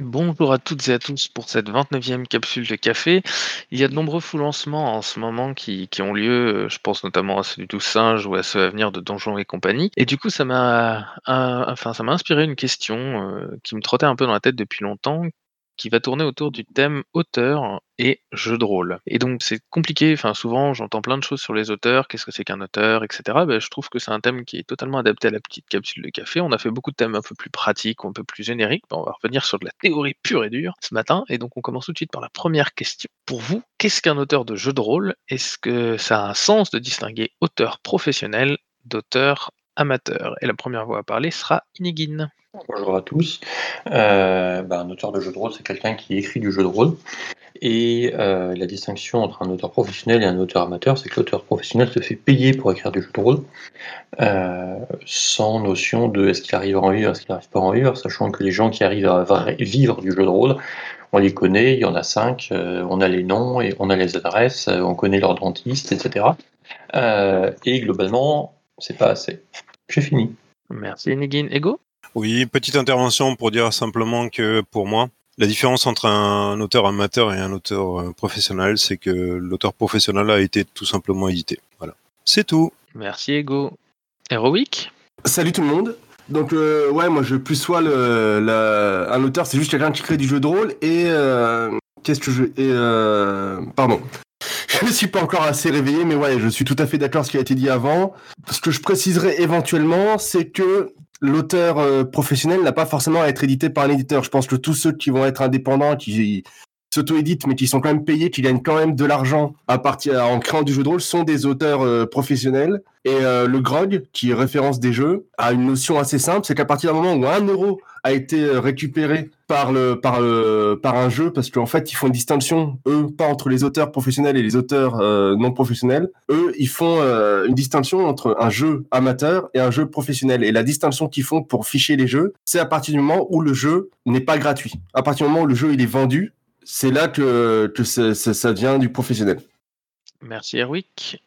Bonjour à toutes et à tous pour cette 29e capsule de café. Il y a de nombreux fous lancements en ce moment qui, ont lieu, euh, je pense notamment à ceux du 12 singe ou à ceux à venir de Donjons et compagnie. Et du coup, ça m'a enfin, inspiré une question euh, qui me trottait un peu dans la tête depuis longtemps, qui va tourner autour du thème auteur et jeu de rôle. Et donc c'est compliqué, souvent j'entends plein de choses sur les auteurs, qu'est-ce que c'est qu'un auteur, etc. Ben, je trouve que c'est un thème qui est totalement adapté à la petite capsule de café. On a fait beaucoup de thèmes un peu plus pratiques, un peu plus génériques. Ben, on va revenir sur de la théorie pure et dure ce matin. Et donc on commence tout de suite par la première question. Pour vous, qu'est-ce qu'un auteur de jeu de rôle? Est-ce que ça a un sens de distinguer auteur professionnel d'auteur amateur Et la première voix à parler sera Inigine. Bonjour à tous. Euh, bah, un auteur de jeu de rôle, c'est quelqu'un qui écrit du jeu de rôle. Et euh, la distinction entre un auteur professionnel et un auteur amateur, c'est que l'auteur professionnel se fait payer pour écrire du jeu de rôle, euh, sans notion de est-ce qu'il arrive à en vivre, est-ce qu'il n'arrive pas à en vivre, sachant que les gens qui arrivent à vivre du jeu de rôle, on les connaît, il y en a cinq, on a les noms, et on a les adresses, on connaît leur dentiste, etc. Et globalement, c'est pas assez. J'ai fini. Merci Inigine. Ego? Oui, petite intervention pour dire simplement que pour moi, la différence entre un auteur amateur et un auteur euh, professionnel, c'est que l'auteur professionnel a été tout simplement édité. Voilà. C'est tout. Merci Ego. Heroic Salut tout le monde. Donc euh, ouais, moi je plus sois le, la- un auteur, c'est juste quelqu'un qui crée du jeu de rôle et euh, qu'est-ce que je et euh, pardon. Je ne suis pas encore assez réveillé, mais ouais, je suis tout à fait d'accord ce qui a été dit avant. Ce que je préciserais éventuellement, c'est que l'auteur euh, professionnel n'a pas forcément à être édité par un éditeur. Je pense que tous ceux qui vont être indépendants, qui s'auto-éditent, mais qui sont quand même payés, qui gagnent quand même de l'argent à partir en créant du jeu de rôle, sont des auteurs euh, professionnels. Et euh, le GROG, qui référence des jeux, a une notion assez simple, c'est qu'à partir d'un moment où un euro a été euh, récupéré par le par le par un jeu, parce qu'en fait ils font une distinction eux pas entre les auteurs professionnels et les auteurs non professionnels. Eux ils font une distinction entre un jeu amateur et un jeu professionnel. Et la distinction qu'ils font pour ficher les jeux, c'est à partir du moment où le jeu n'est pas gratuit. À partir du moment où le jeu il est vendu, c'est là que que ça, ça, ça devient du professionnel. Merci Heroic.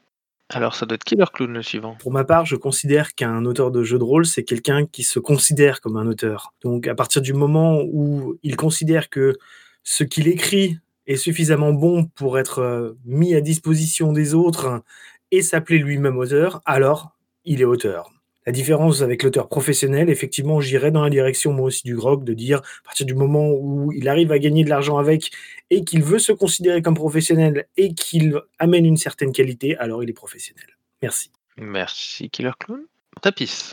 Alors ça doit être Killer Clown le suivant? Pour ma part, je considère qu'un auteur de jeu de rôle, c'est quelqu'un qui se considère comme un auteur. Donc à partir du moment où il considère que ce qu'il écrit est suffisamment bon pour être euh, mis à disposition des autres et s'appeler lui-même auteur, alors il est auteur. La différence avec l'auteur professionnel, effectivement, j'irais dans la direction moi aussi du grog de dire à partir du moment où il arrive à gagner de l'argent avec et qu'il veut se considérer comme professionnel et qu'il amène une certaine qualité, alors il est professionnel. Merci. Merci Killer Clown. Tapis.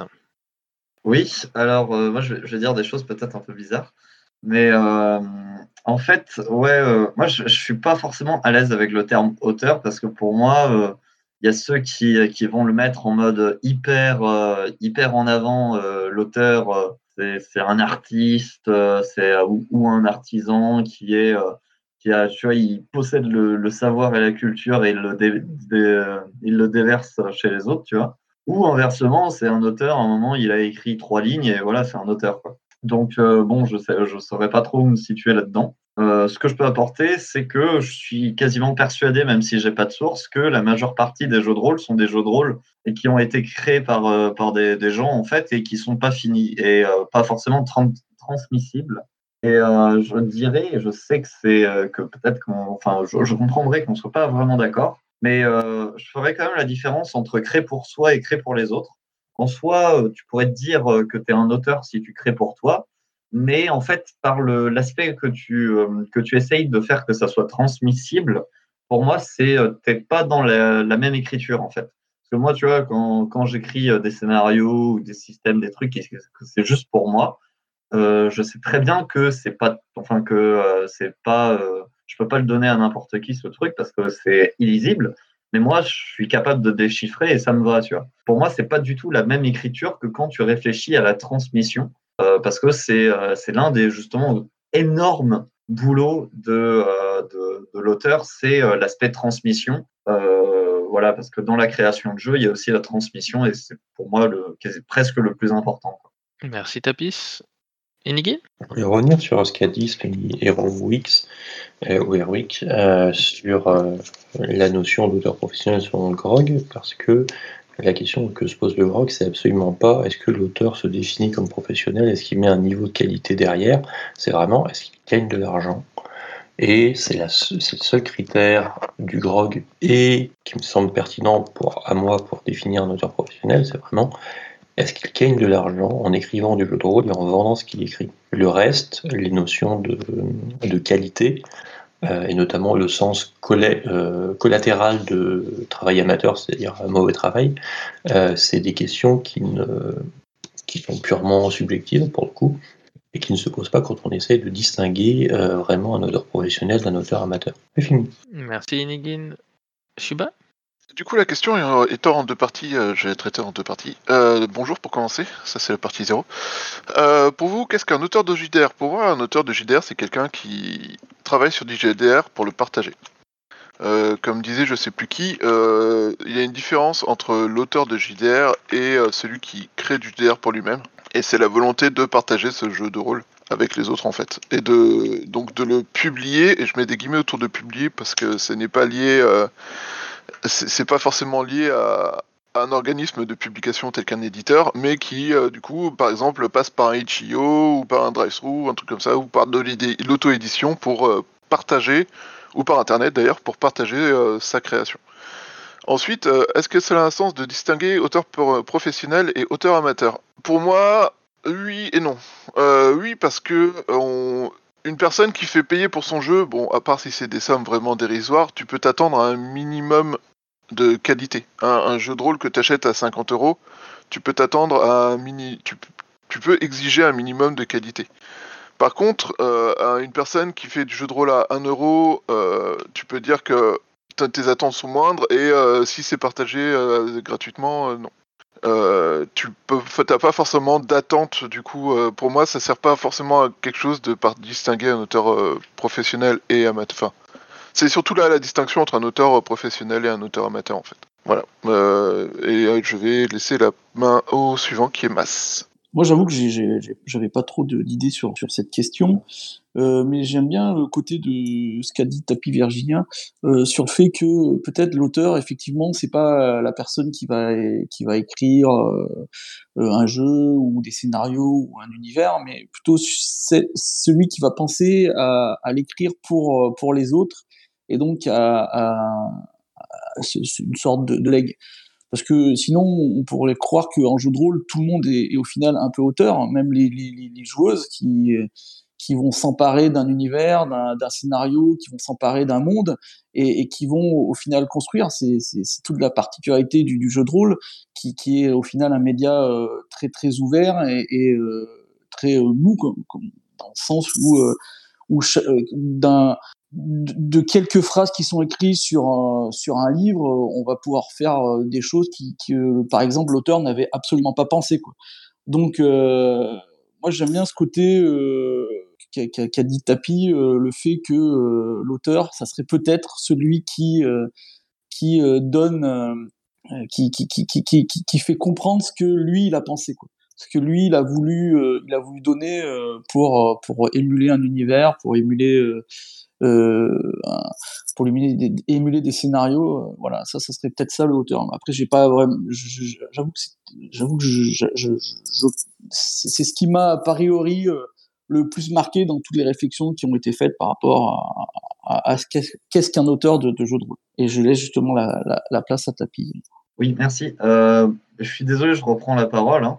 Oui, alors euh, moi je vais, je vais dire des choses peut-être un peu bizarres, mais euh, en fait, ouais, euh, moi je, je suis pas forcément à l'aise avec le terme auteur parce que pour moi, euh, il y a ceux qui, qui vont le mettre en mode hyper, euh, hyper en avant. euh, l'auteur, euh, c'est un artiste, euh, ou, un artisan qui est, euh, qui a, tu vois, il possède le, savoir et la culture et il le, dé- il le déverse chez les autres, tu vois. Ou inversement, c'est un auteur, à un moment, il a écrit trois lignes et voilà, c'est un auteur. Quoi. Donc, euh, bon, je ne je saurais pas trop me situer là-dedans. Euh, ce que je peux apporter, c'est que je suis quasiment persuadé, même si j'ai pas de source, que la majeure partie des jeux de rôle sont des jeux de rôle et qui ont été créés par, euh, par des, gens, en fait, et qui sont pas finis et euh, pas forcément tran- transmissibles. Et je dirais, je sais que c'est que peut-être qu'on, enfin, je, comprendrais qu'on soit pas vraiment d'accord, mais je ferais quand même la différence entre créer pour soi et créer pour les autres. En soi, tu pourrais te dire que tu es un auteur si tu crées pour toi, mais en fait, par l'aspect que tu, euh, que tu essayes de faire que ça soit transmissible, pour moi, c'est euh, t'es pas dans la, même écriture en fait. Parce que moi, tu vois, quand, quand j'écris euh, des scénarios ou des systèmes, des trucs, c'est juste pour moi, je sais très bien que c'est pas, enfin que c'est pas, je peux pas le donner à n'importe qui ce truc parce que c'est illisible. Mais moi, je suis capable de déchiffrer et ça me va, tu vois. Pour moi, c'est pas du tout la même écriture que quand tu réfléchis à la transmission, parce que c'est euh, c'est l'un des justement énormes boulots de, euh, de, de l'auteur, c'est euh, l'aspect transmission. Euh, voilà, parce que dans la création de jeu, il y a aussi la transmission et c'est pour moi le, presque le plus important. quoi. Merci Tapis. Inigin Je vais revenir sur ce qu'a dit Heroic, euh, sur euh, la notion d'auteur professionnel selon le grog, parce que la question que se pose le grog, c'est absolument pas est-ce que l'auteur se définit comme professionnel, est-ce qu'il met un niveau de qualité derrière, c'est vraiment est-ce qu'il gagne de l'argent? Et c'est le seul critère du grog et qui me semble pertinent à moi pour définir un auteur professionnel, c'est vraiment est-ce qu'il gagne de l'argent en écrivant du jeu de rôle et en vendant ce qu'il écrit? Le reste, les notions de, qualité, et notamment le sens euh, collatéral de travail amateur, c'est-à-dire un mauvais travail, euh, c'est des questions qui, sont purement subjectives pour le coup, et qui ne se posent pas quand on essaie de distinguer vraiment un auteur professionnel d'un auteur amateur. C'est fini. Merci Inigin. Shuba? Du coup, la question étant en deux parties, euh, je vais traiter en deux parties. Euh, bonjour pour commencer, ça c'est la partie 0. Euh, pour vous, qu'est-ce qu'un auteur de JDR? Pour moi, un auteur de JDR, c'est quelqu'un qui travaille sur du JDR pour le partager. comme disait je sais plus qui, il y a une différence entre l'auteur de JDR et celui qui crée du JDR pour lui-même. Et c'est la volonté de partager ce jeu de rôle avec les autres en fait. Et de donc de le publier, et je mets des guillemets autour de publier parce que ce n'est pas lié c'est pas forcément lié à, un organisme de publication tel qu'un éditeur, mais qui, euh, du coup, par exemple, passe par un itch.io ou par un drive-thru, un truc comme ça, ou par de l'auto-édition pour euh, partager, ou par Internet d'ailleurs, pour partager euh, sa création. Ensuite, est-ce que cela a un sens de distinguer auteur professionnel et auteur amateur? Pour moi, oui et non. oui, parce que une personne qui fait payer pour son jeu, bon, à part si c'est des sommes vraiment dérisoires, tu peux t'attendre à un minimum de qualité. Un, jeu de rôle que tu achètes à 50 euros, tu peux t'attendre à un mini. Tu, peux exiger un minimum de qualité. Par contre, euh, à une personne qui fait du jeu de rôle à 1 euro, euh, tu peux dire que tes attentes sont moindres et euh, si c'est partagé gratuitement, non. Tu t'as pas forcément d'attente du coup. Pour moi, ça sert pas forcément à quelque chose de distinguer un auteur professionnel et amateur. C'est surtout là la distinction entre un auteur professionnel et un auteur amateur en fait. Voilà. et je vais laisser la main au suivant qui est Mass. Moi, j'avoue que j'avais pas trop d'idées sur, sur cette question. Euh, mais j'aime bien le côté de ce qu'a dit Tapi Virginia euh, sur le fait que peut-être l'auteur, effectivement, c'est pas la personne qui va qui va écrire euh, un jeu ou des scénarios ou un univers, mais plutôt celui qui va penser à, à l'écrire pour pour les autres et donc à, une sorte de, de leg. Parce que sinon, on pourrait croire qu'en jeu de rôle, tout le monde est, au final un peu auteur, même les, joueuses qui qui vont s'emparer d'un univers, d'un scénario, qui vont s'emparer d'un monde et, qui vont au final construire. C'est toute la particularité du, jeu de rôle qui, est au final un média euh, très très ouvert et, euh, très euh, mou, dans le sens où, où d'un de quelques phrases qui sont écrites sur un, sur un livre, on va pouvoir faire des choses qui, qui par exemple, l'auteur n'avait absolument pas pensé. Quoi. Donc, moi, j'aime bien ce côté qu'a dit Tapi, euh, le fait que euh, l'auteur, ça serait peut-être celui qui euh, qui donne, qui, qui, qui, fait comprendre ce que lui il a pensé quoi ce que lui il a voulu il a voulu donner pour pour émuler un univers pour émuler pour émuler des, scénarios voilà ça ça serait peut-être ça le auteur après j'ai pas vraiment j'avoue que c'est ce qui m'a a priori le plus marqué dans toutes les réflexions qui ont été faites par rapport à, ce qu'est-ce qu'un auteur de, jeu de rôle. Et je laisse justement la, place à Tapi. Oui, merci. Euh, je suis désolé, je reprends la parole. Hein.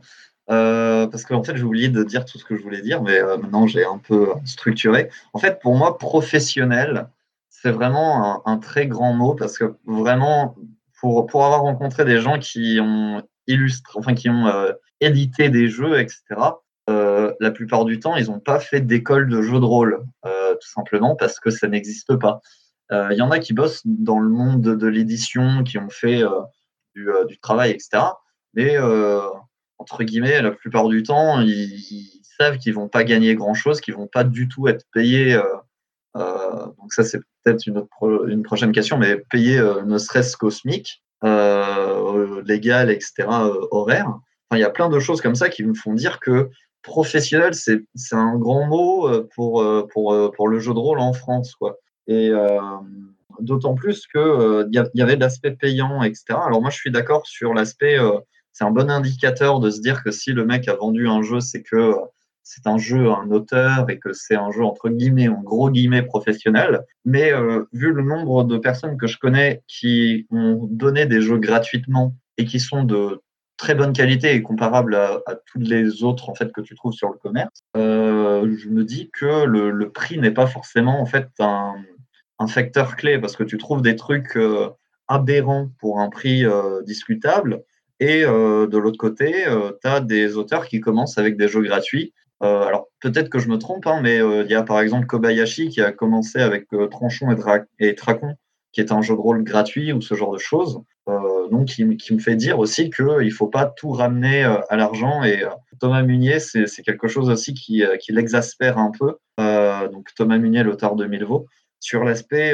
Euh, parce qu'en fait, j'ai oublié de dire tout ce que je voulais dire, mais euh, maintenant j'ai un peu structuré. En fait, pour moi, professionnel, c'est vraiment un, très grand mot parce que vraiment, pour, pour avoir rencontré des gens qui ont illustré, enfin qui ont édité des jeux, etc., euh, la plupart du temps, ils n'ont pas fait d'école de jeu de rôle, euh, tout simplement parce que ça n'existe pas. Il euh, y en a qui bossent dans le monde de, l'édition, qui ont fait du, travail, etc. Mais entre guillemets, la plupart du temps, ils, savent qu'ils vont pas gagner grand-chose, qu'ils vont pas du tout être payés. donc ça, c'est peut-être une, prochaine question, mais payés ne serait-ce cosmique, légal, etc., horaire. il y a plein de choses comme ça qui me font dire que professionnel, c'est un grand mot pour, le jeu de rôle en France. Quoi. Et d'autant plus qu'il il y, avait l'aspect payant, etc. Alors moi, je suis d'accord sur l'aspect, c'est un bon indicateur de se dire que si le mec a vendu un jeu, c'est que c'est un jeu, un auteur, et que c'est un jeu entre guillemets, en gros guillemets, professionnel. Mais vu le nombre de personnes que je connais qui ont donné des jeux gratuitement et qui sont de très bonne qualité et comparable à, à toutes les autres en fait que tu trouves sur le commerce, euh, je me dis que le, prix n'est pas forcément en fait un, un, facteur clé parce que tu trouves des trucs euh, aberrants pour un prix euh, discutable et euh, de l'autre côté, euh, tu as des auteurs qui commencent avec des jeux gratuits. alors peut-être que je me trompe, hein, mais il y a par exemple Kobayashi qui a commencé avec Tranchon et, Dra Tracon qui est un jeu de rôle gratuit ou ce genre de choses. Euh, donc, qui, me fait dire aussi qu'il ne faut pas tout ramener euh, à l'argent. Et euh, Thomas Munier, c'est quelque chose aussi qui, euh, qui l'exaspère un peu. donc, Thomas Munier, l'auteur de Milvaux. Sur l'aspect,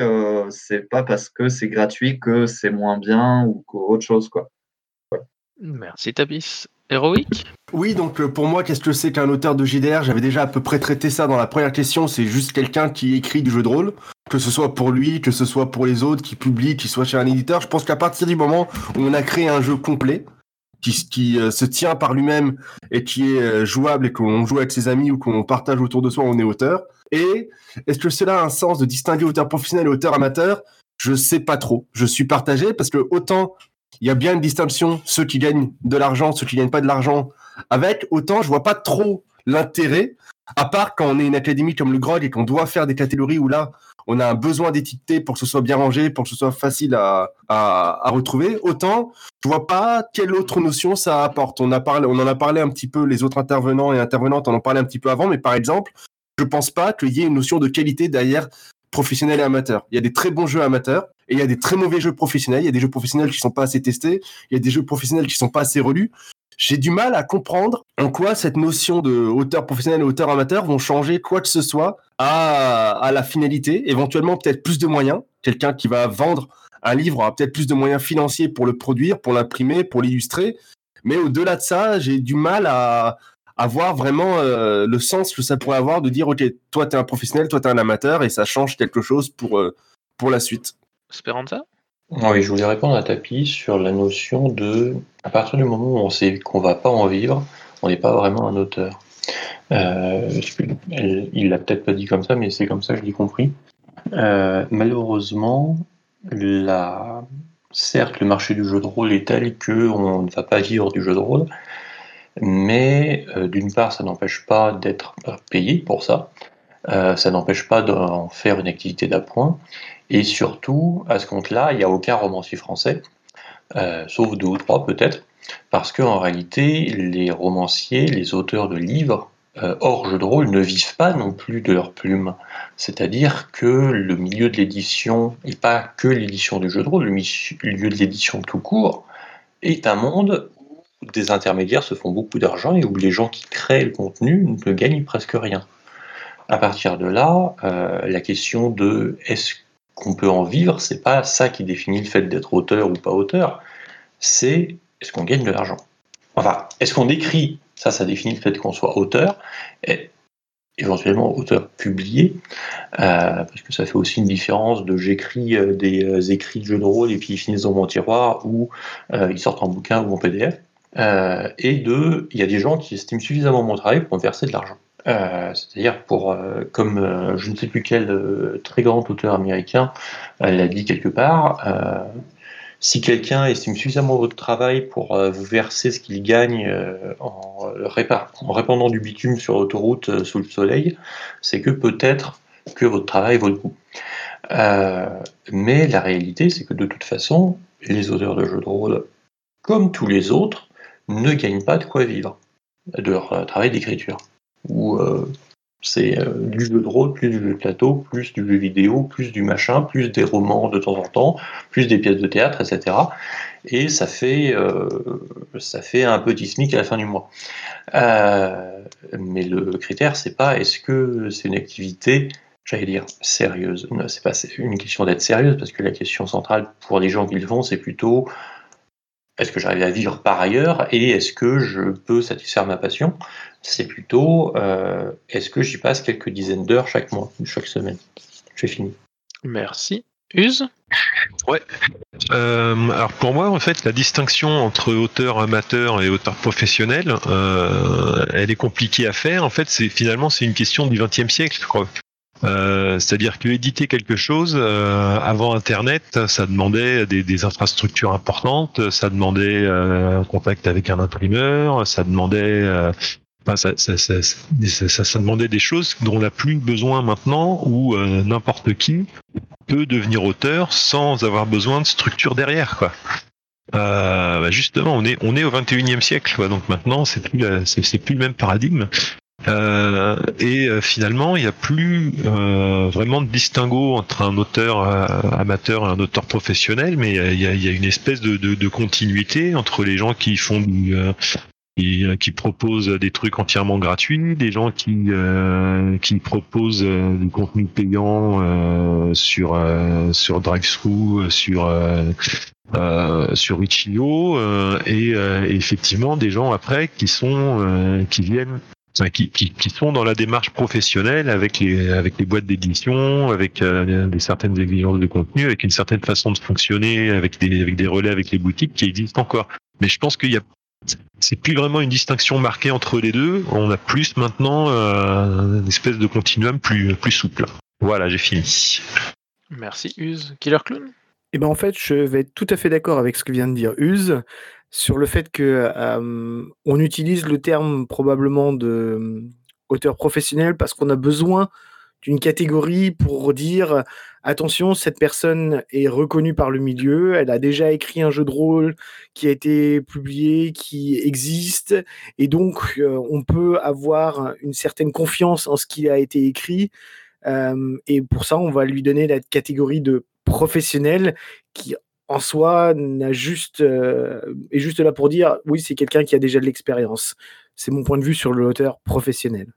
c'est pas parce que c'est gratuit que c'est moins bien ou qu'autre chose. Quoi. Merci, Tabis. Héroïque? Oui, donc pour moi, qu'est-ce que c'est qu'un auteur de JDR J'avais déjà à peu près traité ça dans la première question. C'est juste quelqu'un qui écrit du jeu de rôle que ce soit pour lui, que ce soit pour les autres, qui publient, qui soit chez un éditeur. Je pense qu'à partir du moment où on a créé un jeu complet, qui, qui euh, se tient par lui-même et qui est euh, jouable et qu'on joue avec ses amis ou qu'on partage autour de soi, on est auteur. Et est-ce que cela a un sens de distinguer auteur professionnel et auteur amateur? Je sais pas trop. Je suis partagé parce que autant il y a bien une distinction, ceux qui gagnent de l'argent, ceux qui gagnent pas de l'argent avec, autant je vois pas trop l'intérêt, à part quand on est une académie comme le GROG et qu'on doit faire des catégories où là, on a un besoin d'étiqueter pour que ce soit bien rangé, pour que ce soit facile à, à, retrouver. Autant, je vois pas quelle autre notion ça apporte. On, on en a parlé un petit peu, les autres intervenants et intervenantes en ont parlé un petit peu avant, mais par exemple, je pense pas qu'il y ait une notion de qualité derrière professionnel et amateur. Il y a des très bons jeux amateurs et il y a des très mauvais jeux professionnels. Il y a des jeux professionnels qui sont pas assez testés. Il y a des jeux professionnels qui sont pas assez relus j'ai du mal à comprendre en quoi cette notion de auteur professionnel et auteur amateur vont changer quoi que ce soit à, à la finalité, éventuellement peut-être plus de moyens. Quelqu'un qui va vendre un livre aura peut-être plus de moyens financiers pour le produire, pour l'imprimer, pour l'illustrer. Mais au-delà de ça, j'ai du mal à, à voir vraiment euh, le sens que ça pourrait avoir de dire, OK, toi, tu es un professionnel, toi, tu es un amateur, et ça change quelque chose pour, euh, pour la suite. Oui, je voulais répondre à Tapi sur la notion de, à partir du moment où on sait qu'on va pas en vivre, on n'est pas vraiment un auteur. Euh, il l'a peut-être pas dit comme ça, mais c'est comme ça que je l'ai compris. Euh, malheureusement, la... certes, le marché du jeu de rôle est tel qu'on ne va pas vivre du jeu de rôle, mais euh, d'une part, ça n'empêche pas d'être payé pour ça, ça n'empêche pas d'en faire une activité d'appoint, et surtout, à ce compte-là, il n'y a aucun romancier français, euh, sauf deux ou trois peut-être, parce qu'en réalité, les romanciers, les auteurs de livres, euh, hors jeu de rôle, ne vivent pas non plus de leur plume. C'est-à-dire que le milieu de l'édition, et pas que l'édition du jeu de rôle, le milieu de l'édition tout court, est un monde où des intermédiaires se font beaucoup d'argent et où les gens qui créent le contenu ne gagnent presque rien. À partir de là, euh, la question de est-ce qu'on peut en vivre, c'est pas ça qui définit le fait d'être auteur ou pas auteur, c'est est-ce qu'on gagne de l'argent. Enfin, est-ce qu'on écrit, ça, ça définit le fait qu'on soit auteur, et éventuellement auteur publié, euh, parce que ça fait aussi une différence de j'écris euh, des euh, écrits de jeux de rôle et puis ils finissent dans mon tiroir ou ils sortent en bouquin ou en PDF. Et de, il y a des gens qui estiment suffisamment mon travail pour me verser de l'argent. Euh, c'est-à-dire pour, euh, comme euh, je ne sais plus quel très grand auteur américain l'a dit quelque part, si quelqu'un estime suffisamment votre travail pour vous verser ce qu'il gagne en, en, répandant du bitume sur l'autoroute sous le soleil, c'est que peut-être que votre travail vaut le coup. mais la réalité, c'est que de toute façon, les auteurs de jeux de rôle, comme tous les autres, ne gagnent pas de quoi vivre de leur travail d'écriture où euh, c'est euh, du jeu de rôle, plus du jeu de plateau, plus du jeu vidéo, plus du machin, plus des romans de temps en temps, plus des pièces de théâtre, etc. Et ça fait, euh, ça fait un petit SMIC à la fin du mois. Mais le critère, c'est pas est-ce que c'est une activité, j'allais dire, sérieuse. C'est pas une question d'être sérieuse, parce que la question centrale pour les gens qui le font, c'est plutôt est-ce que j'arrive à vivre par ailleurs et est-ce que je peux satisfaire ma passion? C'est plutôt euh, est-ce que j'y passe quelques dizaines d'heures chaque mois, chaque semaine? J'ai fini. Merci. Use Ouais. Euh, alors pour moi, en fait, la distinction entre auteur amateur et auteur professionnel, euh, elle est compliquée à faire. En fait, c'est finalement c'est une question du XXe siècle, je crois. Euh, C'est-à-dire que éditer quelque chose euh, avant Internet, ça demandait des, des, infrastructures importantes, ça demandait euh, un contact avec un imprimeur, ça demandait, euh, enfin, ça, ça, ça, ça, demandait des choses dont on n'a plus besoin maintenant, où euh, n'importe qui peut devenir auteur sans avoir besoin de structure derrière, quoi. Euh, bah justement, on est on est au 21e siècle, quoi. donc maintenant c'est plus plus le même paradigme. Euh, et euh, finalement, il n'y a plus euh, vraiment de distinguo entre un auteur amateur et un auteur professionnel, mais il y a, y a, une espèce de, de, de, continuité entre les gens qui font du, qui, qui, proposent des trucs entièrement gratuits, des gens qui qui proposent du contenu payant sur sur DriveThru, sur euh, sur Itch.io euh, et, euh, effectivement des gens après qui sont qui viennent qui, qui, qui, sont dans la démarche professionnelle avec les, avec les boîtes d'édition, avec euh, des certaines exigences de contenu, avec une certaine façon de fonctionner, avec des, avec des relais avec les boutiques qui existent encore. Mais je pense qu'il y a c'est plus vraiment une distinction marquée entre les deux. On a plus maintenant euh, une espèce de continuum plus, plus souple. Voilà, j'ai fini. Merci, Use. Killer Clown? Eh ben en fait, je vais être tout à fait d'accord avec ce que vient de dire Use sur le fait que euh, on utilise le terme probablement de auteur professionnel parce qu'on a besoin d'une catégorie pour dire attention, cette personne est reconnue par le milieu, elle a déjà écrit un jeu de rôle qui a été publié, qui existe, et donc euh, on peut avoir une certaine confiance en ce qui a été écrit. Euh, et pour ça, on va lui donner la catégorie de professionnel qui en soi n'a juste euh, est juste là pour dire oui c'est quelqu'un qui a déjà de l'expérience. C'est mon point de vue sur l'auteur professionnel.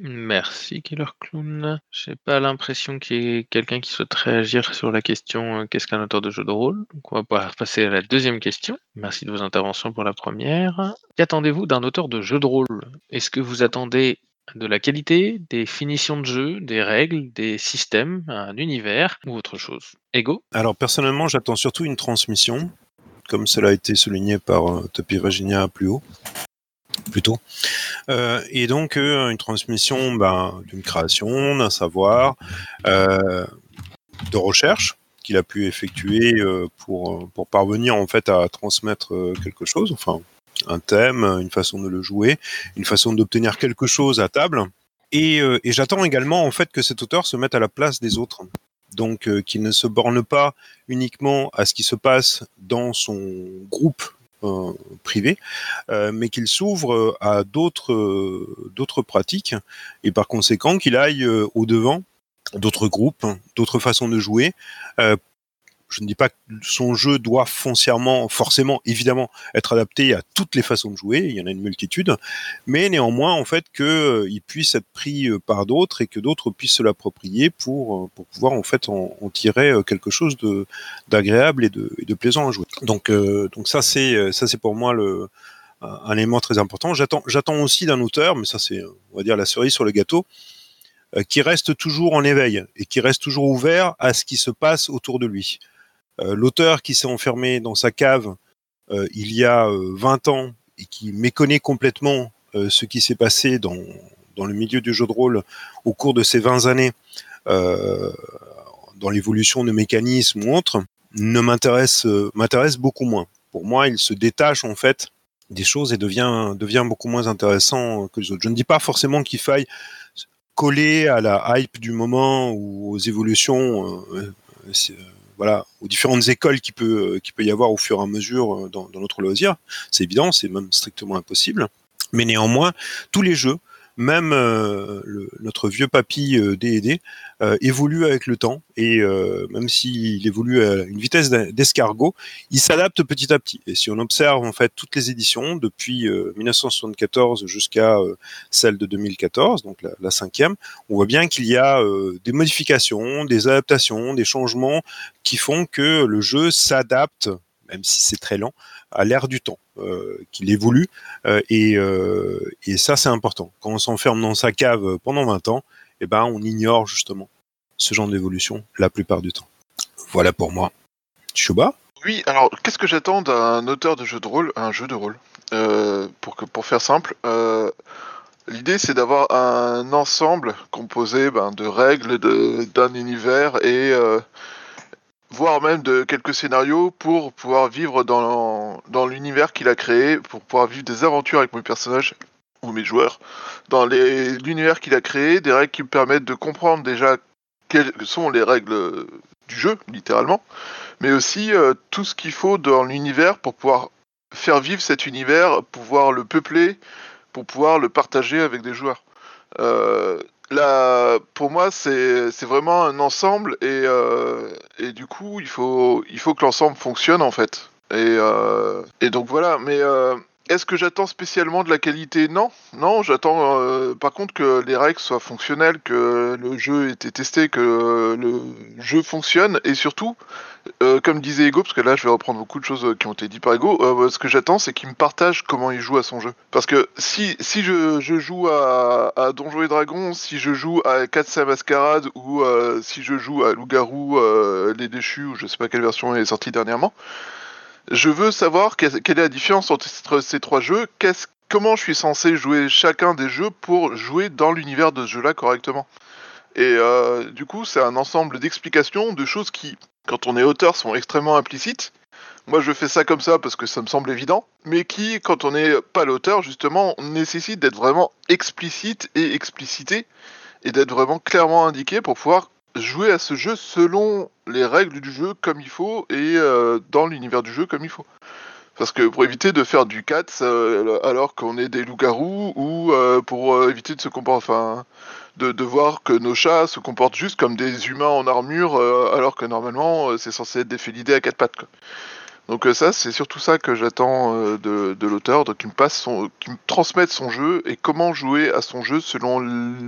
Merci Killer Clown. J'ai pas l'impression qu'il y ait quelqu'un qui souhaite réagir sur la question euh, qu'est-ce qu'un auteur de jeu de rôle? Donc on va pouvoir passer à la deuxième question. Merci de vos interventions pour la première. Qu'attendez-vous d'un auteur de jeu de rôle? Est-ce que vous attendez de la qualité, des finitions de jeu, des règles, des systèmes, un univers ou autre chose? Ego? Alors personnellement, j'attends surtout une transmission, comme cela a été souligné par euh, Topi Virginia plus haut. Plutôt. Euh, et donc euh, une transmission ben, d'une création, d'un savoir, euh, de recherche qu'il a pu effectuer pour, pour parvenir en fait à transmettre quelque chose, enfin un thème, une façon de le jouer, une façon d'obtenir quelque chose à table. Et, j'attends également en fait que cet auteur se mette à la place des autres. Donc qu'il ne se borne pas uniquement à ce qui se passe dans son groupe euh, privé, euh, mais qu'il s'ouvre à d'autres d'autres pratiques et par conséquent qu'il aille au devant d'autres groupes, d'autres façons de jouer je ne dis pas que son jeu doit foncièrement, forcément, évidemment, être adapté à toutes les façons de jouer. Il y en a une multitude, mais néanmoins, en fait, qu'il euh, puisse être pris euh, par d'autres et que d'autres puissent se l'approprier pour euh, pour pouvoir en fait en, tirer quelque chose d'agréable et de, de plaisant à jouer. Donc donc ça c'est ça c'est pour moi le un élément très important. J'attends j'attends aussi d'un auteur, mais ça c'est on va dire la cerise sur le gâteau qui reste toujours en éveil et qui reste toujours ouvert à ce qui se passe autour de lui. Euh, l'auteur qui s'est enfermé dans sa cave euh, il y a 20 euh, ans et qui méconnaît complètement ce qui s'est passé dans, dans le milieu du jeu de rôle au cours de ces 20 années, dans l'évolution de mécanismes ou autres, ne m'intéresse m'intéresse beaucoup moins. Pour moi, il se détache en fait des choses et devient devient beaucoup moins intéressant que les autres. Je ne dis pas forcément qu'il faille coller à la hype du moment ou aux évolutions voilà, aux différentes écoles qui peut, euh, qui peut y avoir au fur et à mesure euh, dans, dans notre loisir. C'est évident, c'est même strictement impossible. Mais néanmoins, tous les jeux, même euh, le, notre vieux papy euh, D&D euh, évolue avec le temps et euh, même s'il évolue à une vitesse d'escargot, il s'adapte petit à petit. Et si on observe en fait toutes les éditions depuis 1974 jusqu'à celle de 2014, donc la, la, cinquième, on voit bien qu'il y a des modifications, des adaptations, des changements qui font que le jeu s'adapte même si c'est très lent, à l'air du temps, qu'il évolue. Et, et, ça, c'est important. Quand on s'enferme dans sa cave pendant 20 ans, eh ben, on ignore justement ce genre d'évolution la plupart du temps. Voilà pour moi. Chuba Oui, alors qu'est-ce que j'attends d'un auteur de jeu de rôle, un jeu de rôle pour, que, pour faire simple, L'idée, c'est d'avoir un ensemble composé ben, de règles d'un univers et euh, voire même de quelques scénarios pour pouvoir vivre dans, dans l'univers qu'il a créé, pour pouvoir vivre des aventures avec mes personnages ou mes joueurs dans l'univers qu'il a créé, des règles qui me permettent de comprendre déjà quelles sont les règles du jeu, littéralement, mais aussi euh, tout ce qu'il faut dans l'univers pour pouvoir faire vivre cet univers, pouvoir le peupler, pour pouvoir le partager avec des joueurs. Euh, pour moi, c'est vraiment un ensemble et, euh, et, du coup, il faut, il faut que l'ensemble fonctionne en fait. Et, euh, et donc voilà, mais euh, est-ce que j'attends spécialement de la qualité? Non, non, j'attends euh, par contre que les règles soient fonctionnelles, que le jeu ait été testé, que le jeu fonctionne, et surtout, euh, comme disait Ego, parce que là je vais reprendre beaucoup de choses qui ont été dites par Ego, euh, ce que j'attends c'est qu'il me partage comment il joue à son jeu. Parce que si, je, joue à, à Donjons et Dragons, si je joue à Katsa Mascarade, ou si je joue à Loup-Garou, Les Déchus, ou je sais pas quelle version est sortie dernièrement, je veux savoir quelle est la différence entre ces trois jeux, comment je suis censé jouer chacun des jeux pour jouer dans l'univers de ce jeu-là correctement? Et euh, du coup, c'est un ensemble d'explications, de choses qui, quand on est auteur, sont extrêmement implicites. Moi, je fais ça comme ça parce que ça me semble évident, mais qui, quand on n'est pas l'auteur, justement, nécessite d'être vraiment explicite et explicité, et d'être vraiment clairement indiqué pour pouvoir jouer à ce jeu selon les règles du jeu comme il faut et euh, dans l'univers du jeu comme il faut. Parce que pour éviter de faire du cats euh, alors qu'on est des loups-garous ou euh, pour éviter de se comporter, de, voir que nos chats se comportent juste comme des humains en armure alors que normalement c'est censé être des félidés à quatre pattes. Donc ça, c'est surtout ça que j'attends de, de l'auteur, qu'il me passe qu'il me transmette son jeu et comment jouer à son jeu selon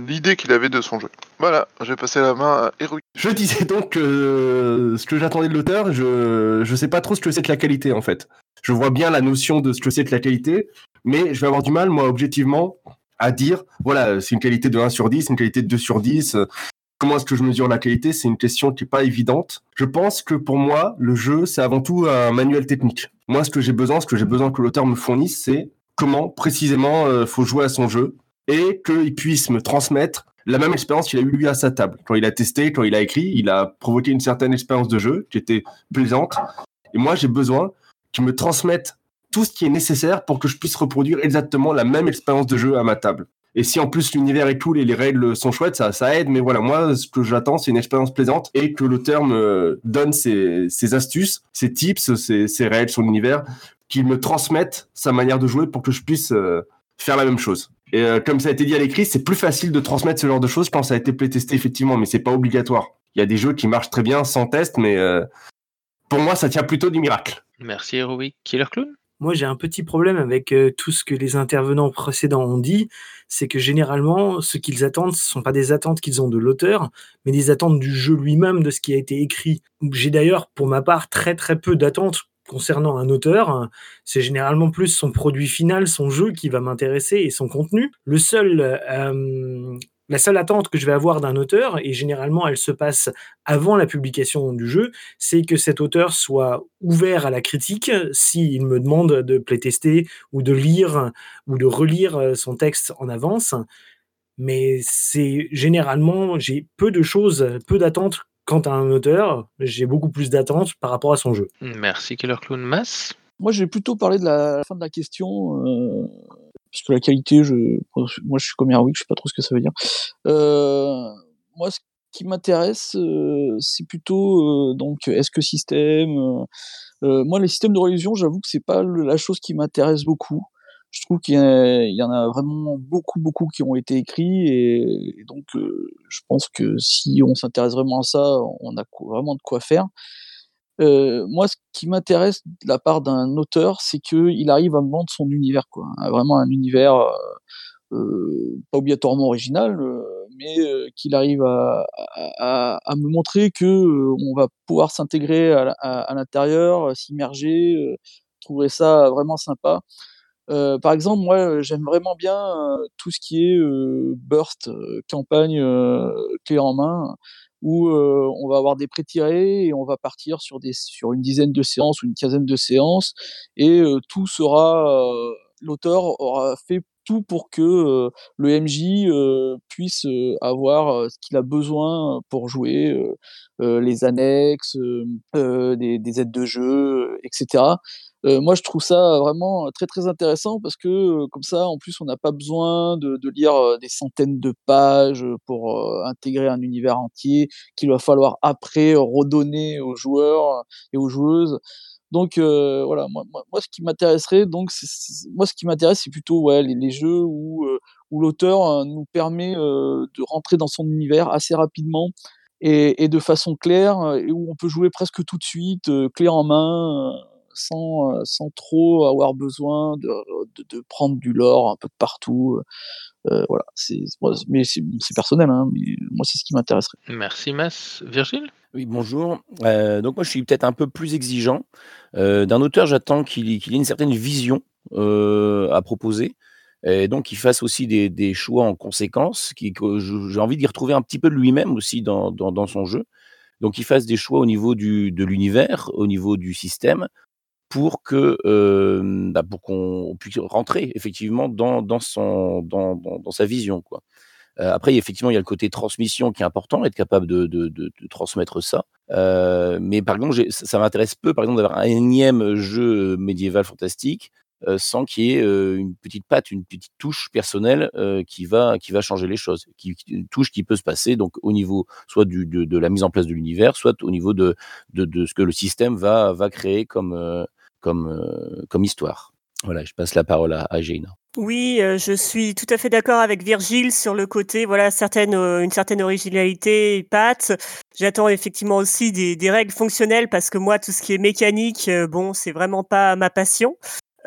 l'idée qu'il avait de son jeu. Voilà, je vais passer la main à Héroïque. Je disais donc que ce que j'attendais de l'auteur, je je sais pas trop ce que c'est que la qualité en fait. Je vois bien la notion de ce que c'est que la qualité, mais je vais avoir du mal moi objectivement à dire voilà, c'est une qualité de 1 sur 10, une qualité de 2 sur 10, Comment est-ce que je mesure la qualité? C'est une question qui est pas évidente. Je pense que pour moi, le jeu, c'est avant tout un manuel technique. Moi, ce que j'ai besoin, ce que j'ai besoin que l'auteur me fournisse, c'est comment précisément euh, faut jouer à son jeu et qu'il puisse me transmettre la même expérience qu'il a eu lui à sa table. Quand il a testé, quand il a écrit, il a provoqué une certaine expérience de jeu qui était plaisante. Et moi, j'ai besoin qu'il me transmette tout ce qui est nécessaire pour que je puisse reproduire exactement la même expérience de jeu à ma table. Et si en plus l'univers est cool et les règles sont chouettes, ça, aide. Mais voilà, moi, ce que j'attends, c'est une expérience plaisante et que l'auteur me donne ses, astuces, ses tips, ses, règles, son univers, qu'il me transmette sa manière de jouer pour que je puisse euh, faire la même chose. Et euh, comme ça a été dit à l'écrit, c'est plus facile de transmettre ce genre de choses quand ça a été playtesté effectivement, mais c'est pas obligatoire. Il y a des jeux qui marchent très bien sans test, mais euh, pour moi, ça tient plutôt du miracle. Merci Heroic Killer Clown? Moi, j'ai un petit problème avec euh, tout ce que les intervenants précédents ont dit, c'est que généralement, ce qu'ils attendent, ce sont pas des attentes qu'ils ont de l'auteur, mais des attentes du jeu lui-même, de ce qui a été écrit. J'ai d'ailleurs, pour ma part, très très peu d'attentes concernant un auteur. C'est généralement plus son produit final, son jeu qui va m'intéresser et son contenu. Le seul euh, la seule attente que je vais avoir d'un auteur, et généralement elle se passe avant la publication du jeu, c'est que cet auteur soit ouvert à la critique s'il me demande de playtester ou de lire ou de relire euh, son texte en avance. Mais c'est généralement, j'ai peu de choses, peu d'attentes quant à un auteur, j'ai beaucoup plus d'attentes par rapport à son jeu. Merci Killer Clown Mass. Moi, j'ai plutôt parlé de la, fin de la question. Euh, parce que la qualité, je, moi je suis comme Erwick, je sais pas trop ce que ça veut dire. Euh, moi, ce qui m'intéresse, euh, c'est plutôt euh, donc est-ce que système. Moi, les systèmes de religion, j'avoue que c'est pas la chose qui m'intéresse beaucoup. Je trouve qu'il y, en a vraiment beaucoup, beaucoup qui ont été écrits et donc je pense que si on s'intéresse vraiment à ça, on a vraiment de quoi faire. Euh, moi, ce qui m'intéresse de la part d'un auteur, c'est qu'il arrive à me vendre son univers, quoi. Vraiment un univers pas obligatoirement original, mais qu'il arrive à, me montrer que on va pouvoir s'intégrer à, l'intérieur, s'immerger, trouver ça vraiment sympa. Euh, par exemple, moi, j'aime vraiment bien tout ce qui est burst, campagne clé en main, où on va avoir des pré-tirés et on va partir sur, des, sur une dizaine de séances ou une quinzaine de séances, et tout sera, l'auteur aura fait tout pour que le MJ puisse avoir ce qu'il a besoin pour jouer, les annexes, des, aides de jeu, etc. Moi, je trouve ça vraiment très très intéressant parce que comme ça, en plus, on n'a pas besoin de, lire des centaines de pages pour intégrer un univers entier qu'il va falloir après redonner aux joueurs et aux joueuses. Donc voilà, moi, moi, ce qui m'intéresserait, donc, moi, ce qui m'intéresse, c'est plutôt ouais, les, jeux où, où l'auteur nous permet de rentrer dans son univers assez rapidement et, de façon claire, et où on peut jouer presque tout de suite, clé en main sans, euh, sans trop avoir besoin de, de, prendre du lore un peu de partout. Euh, voilà, c'est, mais c'est, personnel, hein, mais moi c'est ce qui m'intéresserait. Merci Mas. Virgile? Oui, bonjour. Euh, donc moi je suis peut-être un peu plus exigeant. d'un auteur, j'attends qu'il, qu'il ait une certaine vision à proposer. Et donc, qu'il fasse aussi des, des, choix en conséquence, qui, j'ai envie d'y retrouver un petit peu de lui-même aussi dans, dans, dans, son jeu. Donc, qu'il fasse des choix au niveau du, de l'univers, au niveau du système, pour que bah, pour qu'on puisse rentrer effectivement dans, dans son dans, dans, sa vision quoi. après effectivement il y a le côté transmission qui est important, être capable de, de, transmettre ça. mais par exemple ça m'intéresse peu par exemple d'avoir un énième jeu médiéval fantastique sans qu'il y ait une petite patte, une petite touche personnelle qui va qui va changer les choses, qui, une touche qui peut se passer donc au niveau soit du, de, la mise en place de l'univers, soit au niveau de, de, de ce que le système va va créer comme comme, euh, comme histoire. Voilà, je passe la parole à, à Oui, euh, je suis tout à fait d'accord avec Virgile sur le côté, voilà, euh, une certaine originalité, Pat. J'attends effectivement aussi des, règles fonctionnelles parce que moi, tout ce qui est mécanique, bon, c'est vraiment pas ma passion.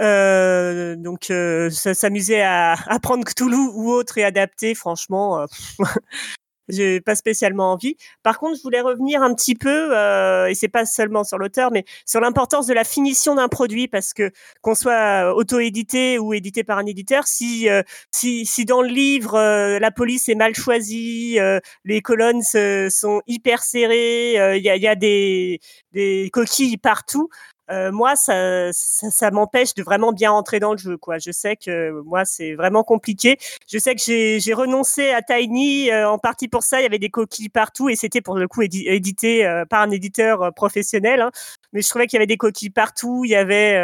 Euh, donc, s'amuser à apprendre Cthulhu ou autre et adapter, franchement, j'ai pas spécialement envie. Par contre, je voulais revenir un petit peu, euh, et c'est pas seulement sur l'auteur, mais sur l'importance de la finition d'un produit, parce que qu'on soit auto-édité ou édité par un éditeur, si euh, si, si dans le livre euh, la police est mal choisie, euh, les colonnes sont hyper serrées, il y a, y, a, des des coquilles partout. Euh, moi, ça, ça, ça m'empêche de vraiment bien entrer dans le jeu. Quoi. Je sais que moi, c'est vraiment compliqué. Je sais que j'ai renoncé à Tiny euh, en partie pour ça. Il y avait des coquilles partout et c'était pour le coup édité euh, par un éditeur professionnel. Hein. Mais je trouvais qu'il y avait des coquilles partout. Il y avait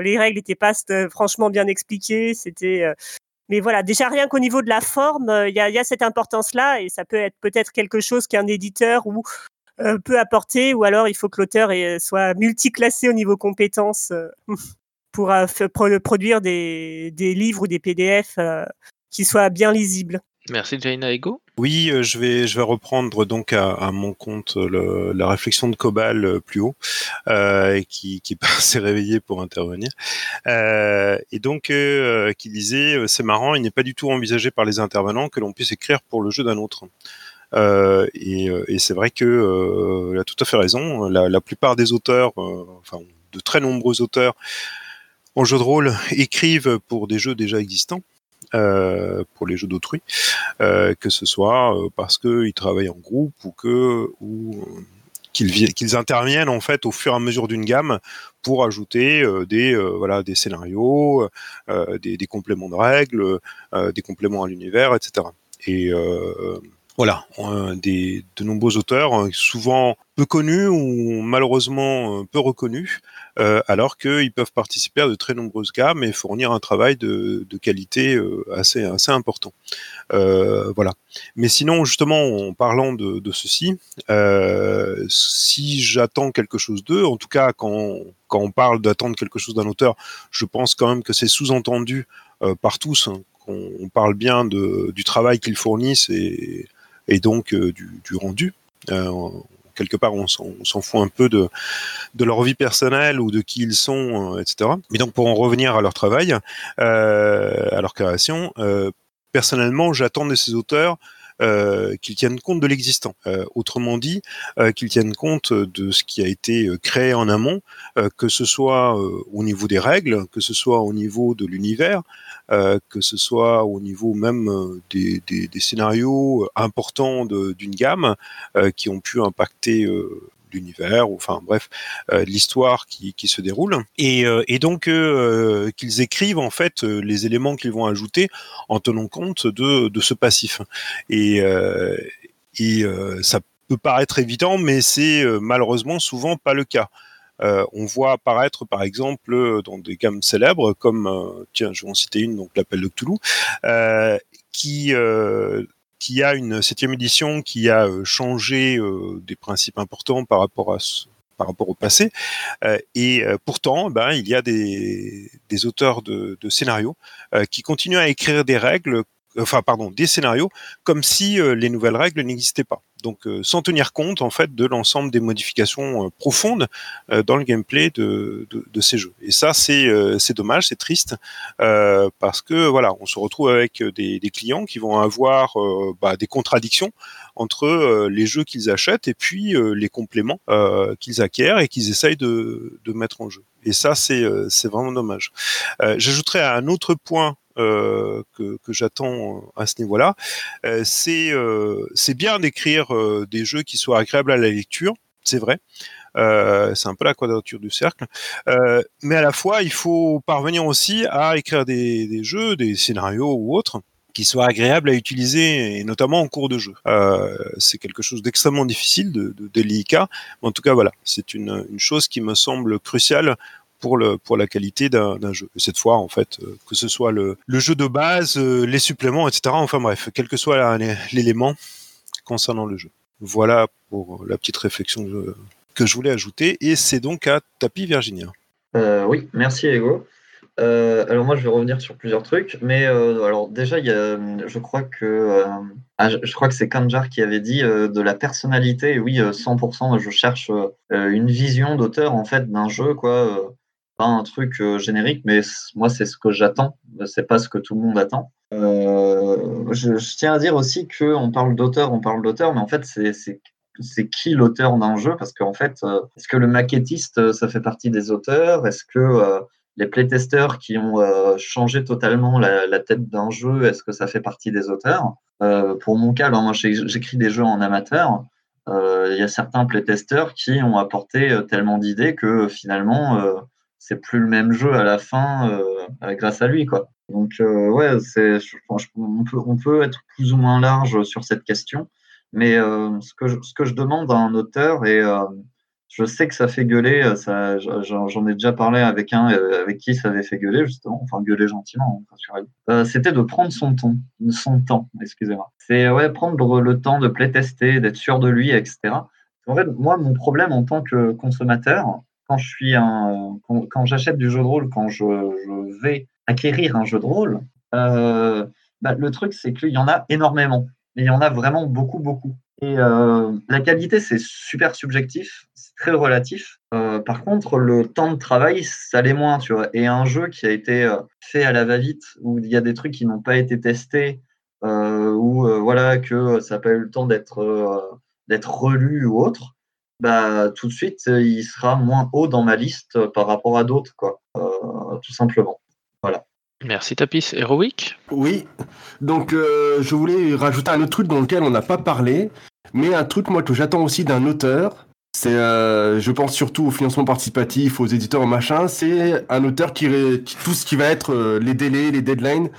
les règles n'étaient pas franchement bien expliquées. C'était mais voilà, déjà rien qu'au niveau de la forme, il y, a, y, a, cette importance-là et ça peut être peut-être quelque chose qu'un éditeur ou euh, peut apporter, ou alors il faut que l'auteur soit multiclassé au niveau compétences euh, pour euh, produire des, des, livres ou des PDF qui soient bien lisibles. Merci Jaina Ego? Oui, je vais je vais reprendre donc à, à mon compte le, la réflexion de Cobal plus haut, euh, qui qui s'est réveillé pour intervenir euh, et donc euh, qui disait c'est marrant, il n'est pas du tout envisagé par les intervenants que l'on puisse écrire pour le jeu d'un autre. Euh, et, euh, et c'est vrai que euh, a tout à fait raison. La, plupart des auteurs, enfin de très nombreux auteurs en jeu de rôle écrivent pour des jeux déjà existants. Pour les jeux d'autrui, que ce soit parce qu'ils travaillent en groupe ou que ou qu'ils interviennent en fait au fur et à mesure d'une gamme pour ajouter des voilà des scénarios, des, des, compléments de règles, des compléments à l'univers, etc. Et voilà, des, de nombreux auteurs, hein, souvent peu connus ou malheureusement euh, peu reconnus, euh, alors qu'ils peuvent participer à de très nombreuses gammes et fournir un travail de, qualité euh, assez, assez important. voilà. Mais sinon, justement, en parlant de, ceci, si j'attends quelque chose d'eux, en tout cas quand, quand on parle d'attendre quelque chose d'un auteur, je pense quand même que c'est sous-entendu par tous, hein, qu'on parle bien de, du travail qu'ils fournissent et et donc euh, du, du, rendu. Euh, quelque part, on s'en fout un peu de, leur vie personnelle ou de qui ils sont, euh, etc. Mais donc, pour en revenir à leur travail, à leur création, personnellement, j'attends de ces auteurs qu'ils tiennent compte de l'existant. Autrement dit, qu'ils tiennent compte de ce qui a été créé en amont, que ce soit au niveau des règles, que ce soit au niveau de l'univers, que ce soit au niveau même des, des, scénarios importants d'une gamme qui ont pu impacter l'univers, enfin bref, euh, l'histoire qui, se déroule, et, euh, donc euh, qu'ils écrivent en fait les éléments qu'ils vont ajouter en tenant compte de, ce passif. Et ça peut paraître évident, mais c'est malheureusement souvent pas le cas. Euh, on voit apparaître par exemple dans des gammes célèbres comme euh, tiens je vais en citer une donc l'appel de Cthulhu euh, qui qui a une septième édition qui a euh, changé euh, des principes importants par rapport à par rapport au passé. Euh, et pourtant, ben, il y a des, des auteurs de scénarios qui continuent à écrire des règles enfin pardon, des scénarios comme si euh, les nouvelles règles n'existaient pas. Donc euh, sans tenir compte en fait de l'ensemble des modifications euh, profondes dans le gameplay de, de, de, ces jeux. Et ça c'est c'est dommage, c'est triste parce que voilà, on se retrouve avec des, des clients qui vont avoir bah, des contradictions entre les jeux qu'ils achètent et puis les compléments qu'ils acquièrent et qu'ils essayent de, de mettre en jeu. Et ça c'est c'est vraiment dommage. J'ajouterais un autre point euh, que, que j'attends à ce niveau-là. Euh, c'est euh, bien d'écrire des jeux qui soient agréables à la lecture, c'est vrai. Euh, c'est un peu la quadrature du cercle. Euh, mais à la fois, il faut parvenir aussi à écrire des, jeux, des scénarios ou autres qui soient agréables à utiliser, et notamment en cours de jeu. Euh, c'est quelque chose d'extrêmement difficile, de, de délicat. En tout cas, voilà, c'est une chose qui me semble cruciale pour, le, pour la qualité d'un jeu. Et cette fois, en fait, euh, que ce soit le, le jeu de base, euh, les suppléments, etc. Enfin bref, quel que soit l'élément concernant le jeu. Voilà pour la petite réflexion que, que je voulais ajouter. Et c'est donc à Tapis Virginia. Euh, oui, merci Ego. Euh, alors moi je vais revenir sur plusieurs trucs, mais euh, alors déjà y a, je crois que euh, ah, je, crois que c'est Kanjar qui avait dit de la personnalité. Oui, 100%. Je cherche une vision d'auteur en fait d'un jeu quoi un truc euh, générique, mais moi, c'est ce que j'attends. C'est pas ce que tout le monde attend. Euh, je, tiens à dire aussi qu'on parle d'auteur, on parle d'auteur, mais en fait, c'est qui l'auteur d'un jeu? Parce qu'en fait, euh, est-ce que le maquettiste, ça fait partie des auteurs? Est-ce que les playtesters qui ont changé totalement la, tête d'un jeu, est-ce que ça fait partie des auteurs? Pour mon cas, alors moi j'écris des jeux en amateur. Il y a certains playtesters qui ont apporté tellement d'idées que finalement c'est plus le même jeu à la fin euh, grâce à lui quoi. Donc euh, ouais, c'est on peut être plus ou moins large sur cette question, mais euh, ce que je, ce que je demande à un auteur et je sais que ça fait gueuler, ça, j'en ai déjà parlé avec un avec qui ça avait fait gueuler justement, enfin gueuler gentiment, hein, c'était de prendre son temps, son temps, excusez-moi. C'est ouais prendre le temps de playtester, d'être sûr de lui, etc. En fait, moi, mon problème en tant que consommateur, quand je suis un, quand, j'achète du jeu de rôle, quand je, vais acquérir un jeu de rôle, euh, bah, le truc c'est qu'il y en a énormément. il y en a vraiment beaucoup, beaucoup. Et euh, la qualité, c'est super subjectif, c'est très relatif. Euh, par contre, le temps de travail, ça l'est moins, tu vois. Et un jeu qui a été fait à la va-vite, où il y a des trucs qui n'ont pas été testés, ou voilà que ça n'a pas eu le temps d'être d'être relu ou autre, bah, tout de suite, il sera moins haut dans ma liste par rapport à d'autres, quoi. Euh, tout simplement. Voilà. Merci Tapis. Heroic Oui. Donc, euh, je voulais rajouter un autre truc dans lequel on n'a pas parlé, mais un truc, moi, que j'attends aussi d'un auteur. C'est, euh, je pense surtout au financement participatif, aux éditeurs, machin. C'est un auteur qui, tout ce qui va être les délais, les deadlines.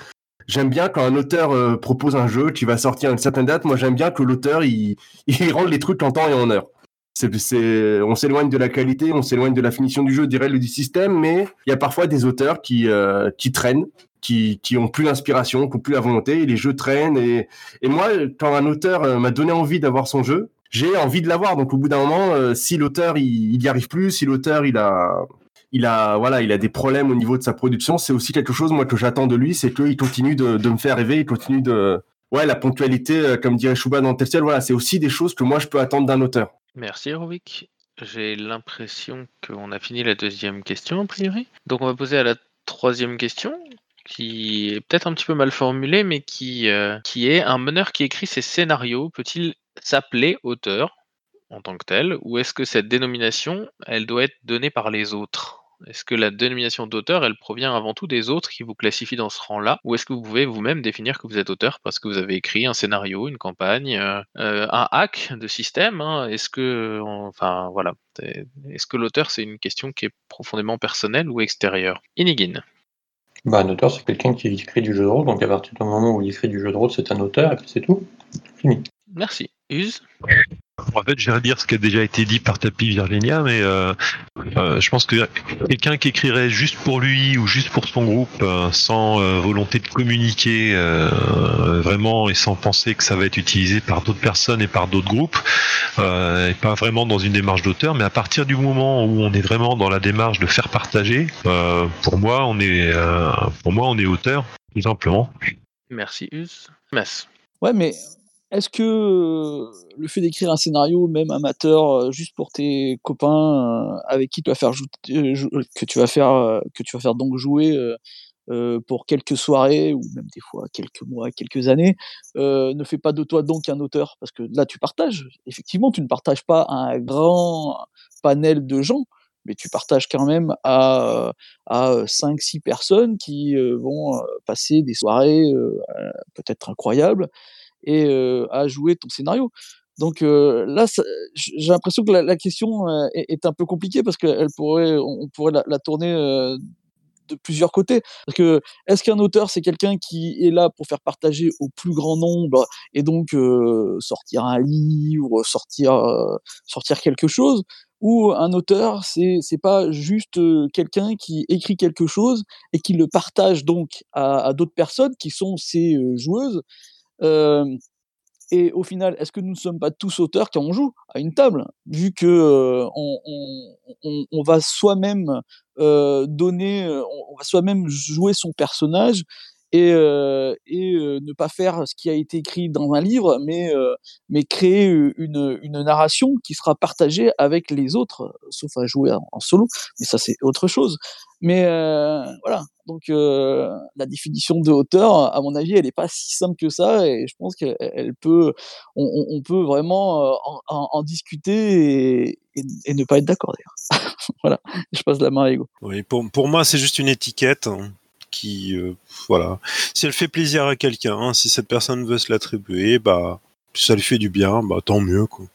J'aime bien quand un auteur propose un jeu qui va sortir à une certaine date. Moi, j'aime bien que l'auteur il, il rende les trucs en temps et en heure c'est, on s'éloigne de la qualité, on s'éloigne de la finition du jeu, dirais le du système, mais il y a parfois des auteurs qui, euh, qui traînent, qui, qui ont plus l'inspiration, qui ont plus la volonté, les jeux traînent. Et, et moi, quand un auteur euh, m'a donné envie d'avoir son jeu, j'ai envie de l'avoir. Donc au bout d'un moment, euh, si l'auteur il, il y arrive plus, si l'auteur il a il a voilà, il a des problèmes au niveau de sa production, c'est aussi quelque chose moi que j'attends de lui, c'est qu'il continue de, de me faire rêver, il continue de ouais la ponctualité, comme dirait Chouba dans tel voilà, c'est aussi des choses que moi je peux attendre d'un auteur. Merci Heroic. J'ai l'impression qu'on a fini la deuxième question a priori. Donc on va poser à la troisième question. qui est peut-être un petit peu mal formulée, mais qui, euh, qui est un meneur qui écrit ses scénarios peut-il s'appeler auteur en tant que tel, ou est-ce que cette dénomination, elle doit être donnée par les autres? Est-ce que la dénomination d'auteur, elle provient avant tout des autres qui vous classifient dans ce rang-là, ou est-ce que vous pouvez vous-même définir que vous êtes auteur parce que vous avez écrit un scénario, une campagne, euh, euh, un hack de système hein? Est-ce que, enfin voilà, est- est-ce que l'auteur c'est une question qui est profondément personnelle ou extérieure? Inigine. Bah, un auteur, c'est quelqu'un qui écrit du jeu de rôle, donc à partir du moment où il écrit du jeu de rôle, c'est un auteur, et puis c'est tout. Fini. Merci. Use En fait, je viens de dire ce qui a déjà été dit par Tapi Virginia, mais euh, euh, je pense que quelqu'un qui écrirait juste pour lui ou juste pour son groupe, euh, sans euh, volonté de communiquer euh, vraiment et sans penser que ça va être utilisé par d'autres personnes et par d'autres groupes, euh, et pas vraiment dans une démarche d'auteur, mais à partir du moment où on est vraiment dans la démarche de faire partager, euh, pour moi, on est, euh, pour moi, on est auteur, tout simplement. Merci Use. Mess. Ouais, mais est-ce que euh, le fait d'écrire un scénario, même amateur, euh, juste pour tes copains euh, avec qui tu vas faire que tu vas faire donc jouer pour quelques soirées ou même des fois quelques mois, quelques années, ne fait pas de toi donc un auteur? Parce que là tu partages. Effectivement, tu ne partages pas un grand panel de gens, mais tu partages quand même à à 5-6 personnes qui vont passer des soirées peut-être incroyables et à jouer ton scénario. Donc là, j'ai l'impression que la, question est, un peu compliquée parce qu'elle pourrait, on pourrait la, tourner de plusieurs côtés. Parce que est-ce qu'un auteur, c'est quelqu'un qui est là pour faire partager au plus grand nombre et donc sortir un livre, sortir, sortir quelque chose? Ou un auteur, c'est c'est pas juste quelqu'un qui écrit quelque chose et qui le partage donc à, d'autres personnes qui sont ses joueuses? Euh, et au final, est-ce que nous ne sommes pas tous auteurs quand on joue à une table, vu que euh, on, va soi-même euh, donner, on va soi-même jouer son personnage et, ne pas faire ce qui a été écrit dans un livre, mais, mais créer une, une narration qui sera partagée avec les autres, sauf à jouer en solo, mais ça c'est autre chose. Mais euh, voilà, donc euh, la définition de auteur, à mon avis, elle n'est pas si simple que ça, et je pense qu'elle elle peut, on, peut vraiment euh, en, discuter et, ne pas être d'accord voilà, je passe la main à Ego. Oui, pour, moi, c'est juste une étiquette hein, qui, voilà. Si elle fait plaisir à quelqu'un, hein, si cette personne veut se l'attribuer, bah, ça lui fait du bien, bah, tant mieux. Quoi.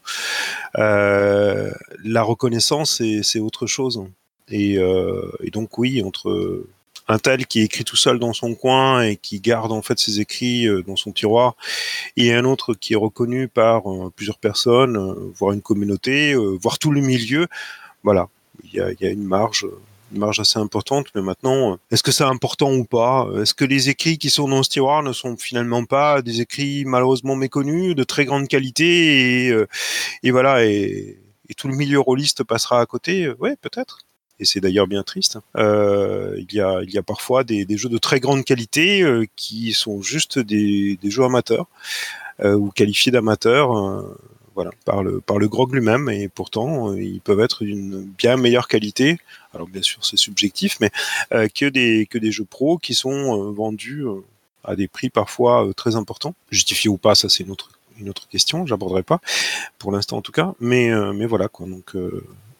La reconnaissance, c'est c'est autre chose. Et, euh, et donc, oui, entre un tel qui écrit tout seul dans son coin et qui garde en fait ses écrits euh, dans son tiroir, et un autre qui est reconnu par euh, plusieurs personnes, voire une communauté, voire tout le milieu, voilà, il y a, une marge une marge assez importante, mais maintenant, est-ce que c'est important ou pas? Est-ce que les écrits qui sont dans ce tiroir ne sont finalement pas des écrits malheureusement méconnus, de très grande qualité, et, voilà, et, tout le milieu rôliste passera à côté? Ouais, peut-être. Et c'est d'ailleurs bien triste. Euh, il, y a, parfois des, jeux de très grande qualité euh, qui sont juste des, jeux amateurs euh, ou qualifiés d'amateurs. voilà, par le, par grog lui-même, et pourtant, ils peuvent être d'une bien meilleure qualité, alors bien sûr c'est subjectif, mais que, des, jeux pro qui sont vendus à des prix parfois très importants. Justifié ou pas, ça c'est une autre, une autre question, j'aborderai pas, pour l'instant en tout cas, mais, mais voilà quoi. Donc,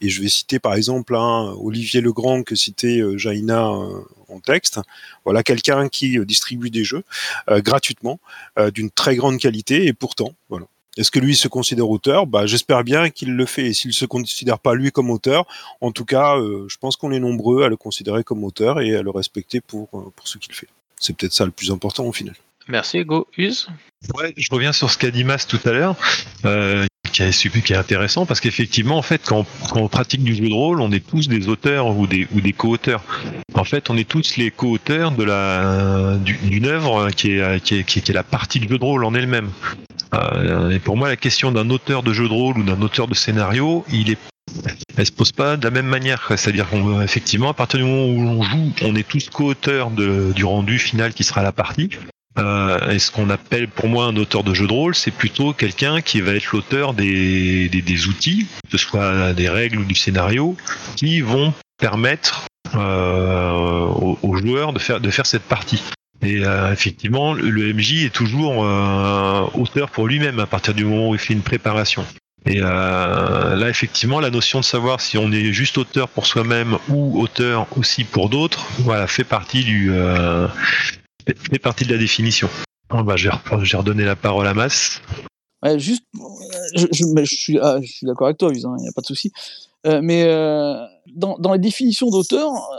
et je vais citer par exemple un Olivier Legrand que citait euh, Jaina euh, en texte. Voilà quelqu'un qui euh, distribue des jeux euh, gratuitement, euh, d'une très grande qualité, et pourtant, voilà. Est-ce que lui se considère auteur? Bah, J'espère bien qu'il le fait. Et s'il ne se considère pas lui comme auteur, en tout cas, euh, je pense qu'on est nombreux à le considérer comme auteur et à le respecter pour, euh, pour ce qu'il fait. C'est peut-être ça le plus important au final. Merci Ego. Use Ouais, je reviens sur ce qu'a dit Mas tout à l'heure, euh, qui, est, super- qui est intéressant parce qu'effectivement, en fait, quand, on pratique du jeu de rôle, on est tous des auteurs ou des, ou des co-auteurs. En fait, on est tous les co-auteurs de la du- d'une œuvre qui est, qui, est, qui est- la partie du jeu de rôle en elle-même. Euh, et pour moi, la question d'un auteur de jeu de rôle ou d'un auteur de scénario, il est elle se pose pas de la même manière. C'est-à-dire qu'effectivement, à partir du moment où on joue, on est tous co-auteurs du rendu final qui sera la partie. Euh, et ce qu'on appelle pour moi un auteur de jeu de rôle, c'est plutôt quelqu'un qui va être l'auteur des, des, des outils, que ce soit des règles ou du scénario, qui vont permettre euh, aux, aux joueurs de faire, de faire cette partie. Et euh, effectivement, le, MJ est toujours euh, auteur pour lui-même à partir du moment où il fait une préparation. Et euh, là, effectivement, la notion de savoir si on est juste auteur pour soi-même ou auteur aussi pour d'autres, voilà, fait partie du euh, fait- partie de la définition. Bon, bah, j'ai re- j'ai redonné la parole à Mass. Ouais, juste, ah, je suis d'accord avec toi, il n'y a pas de souci. Euh, mais euh, dans, dans les définitions d'auteur, euh,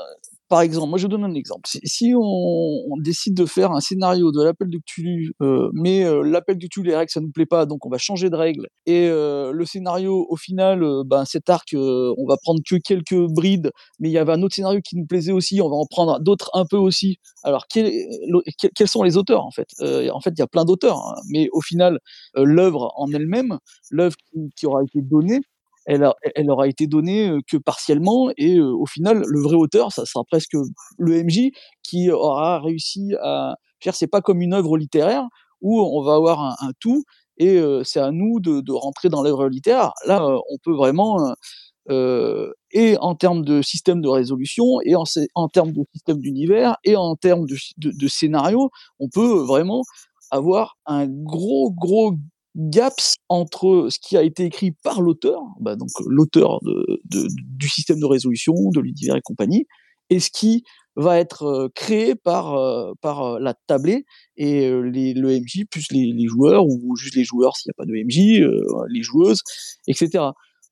par exemple, moi je donne un exemple. Si, on, décide de faire un scénario de l'appel de Cthulhu, euh, mais euh, l'appel de Cthulhu, les règles, ça nous plaît pas, donc on va changer de règle. Et euh, le scénario, au final, ben, cet arc, on va prendre que quelques brides, mais il y avait un autre scénario qui nous plaisait aussi, on va en prendre d'autres un peu aussi. Alors, quels sont les auteurs en fait? En fait, il y a plein d'auteurs, hein, mais au final, l'œuvre en elle-même, l'œuvre qui aura été donnée, elle, a- aura été donnée que partiellement, et au final, le vrai auteur, ça sera presque le MJ qui aura réussi à. dire, C'est pas comme une œuvre littéraire où on va avoir un, tout, et c'est à nous de, rentrer dans l'œuvre littéraire. Là, on peut vraiment. et en termes de système de résolution, et en, termes de système d'univers, et en termes de scénario, on peut vraiment avoir un gros, gros gaps entre ce qui a été écrit par l'auteur, bah donc l'auteur de, de- du système de résolution, de l'univers et compagnie, et ce qui va être euh, créé par, euh, euh, la tablée et euh, les, le MJ plus les, joueurs, ou juste les joueurs s'il n'y a pas de MJ, euh, les joueuses, etc.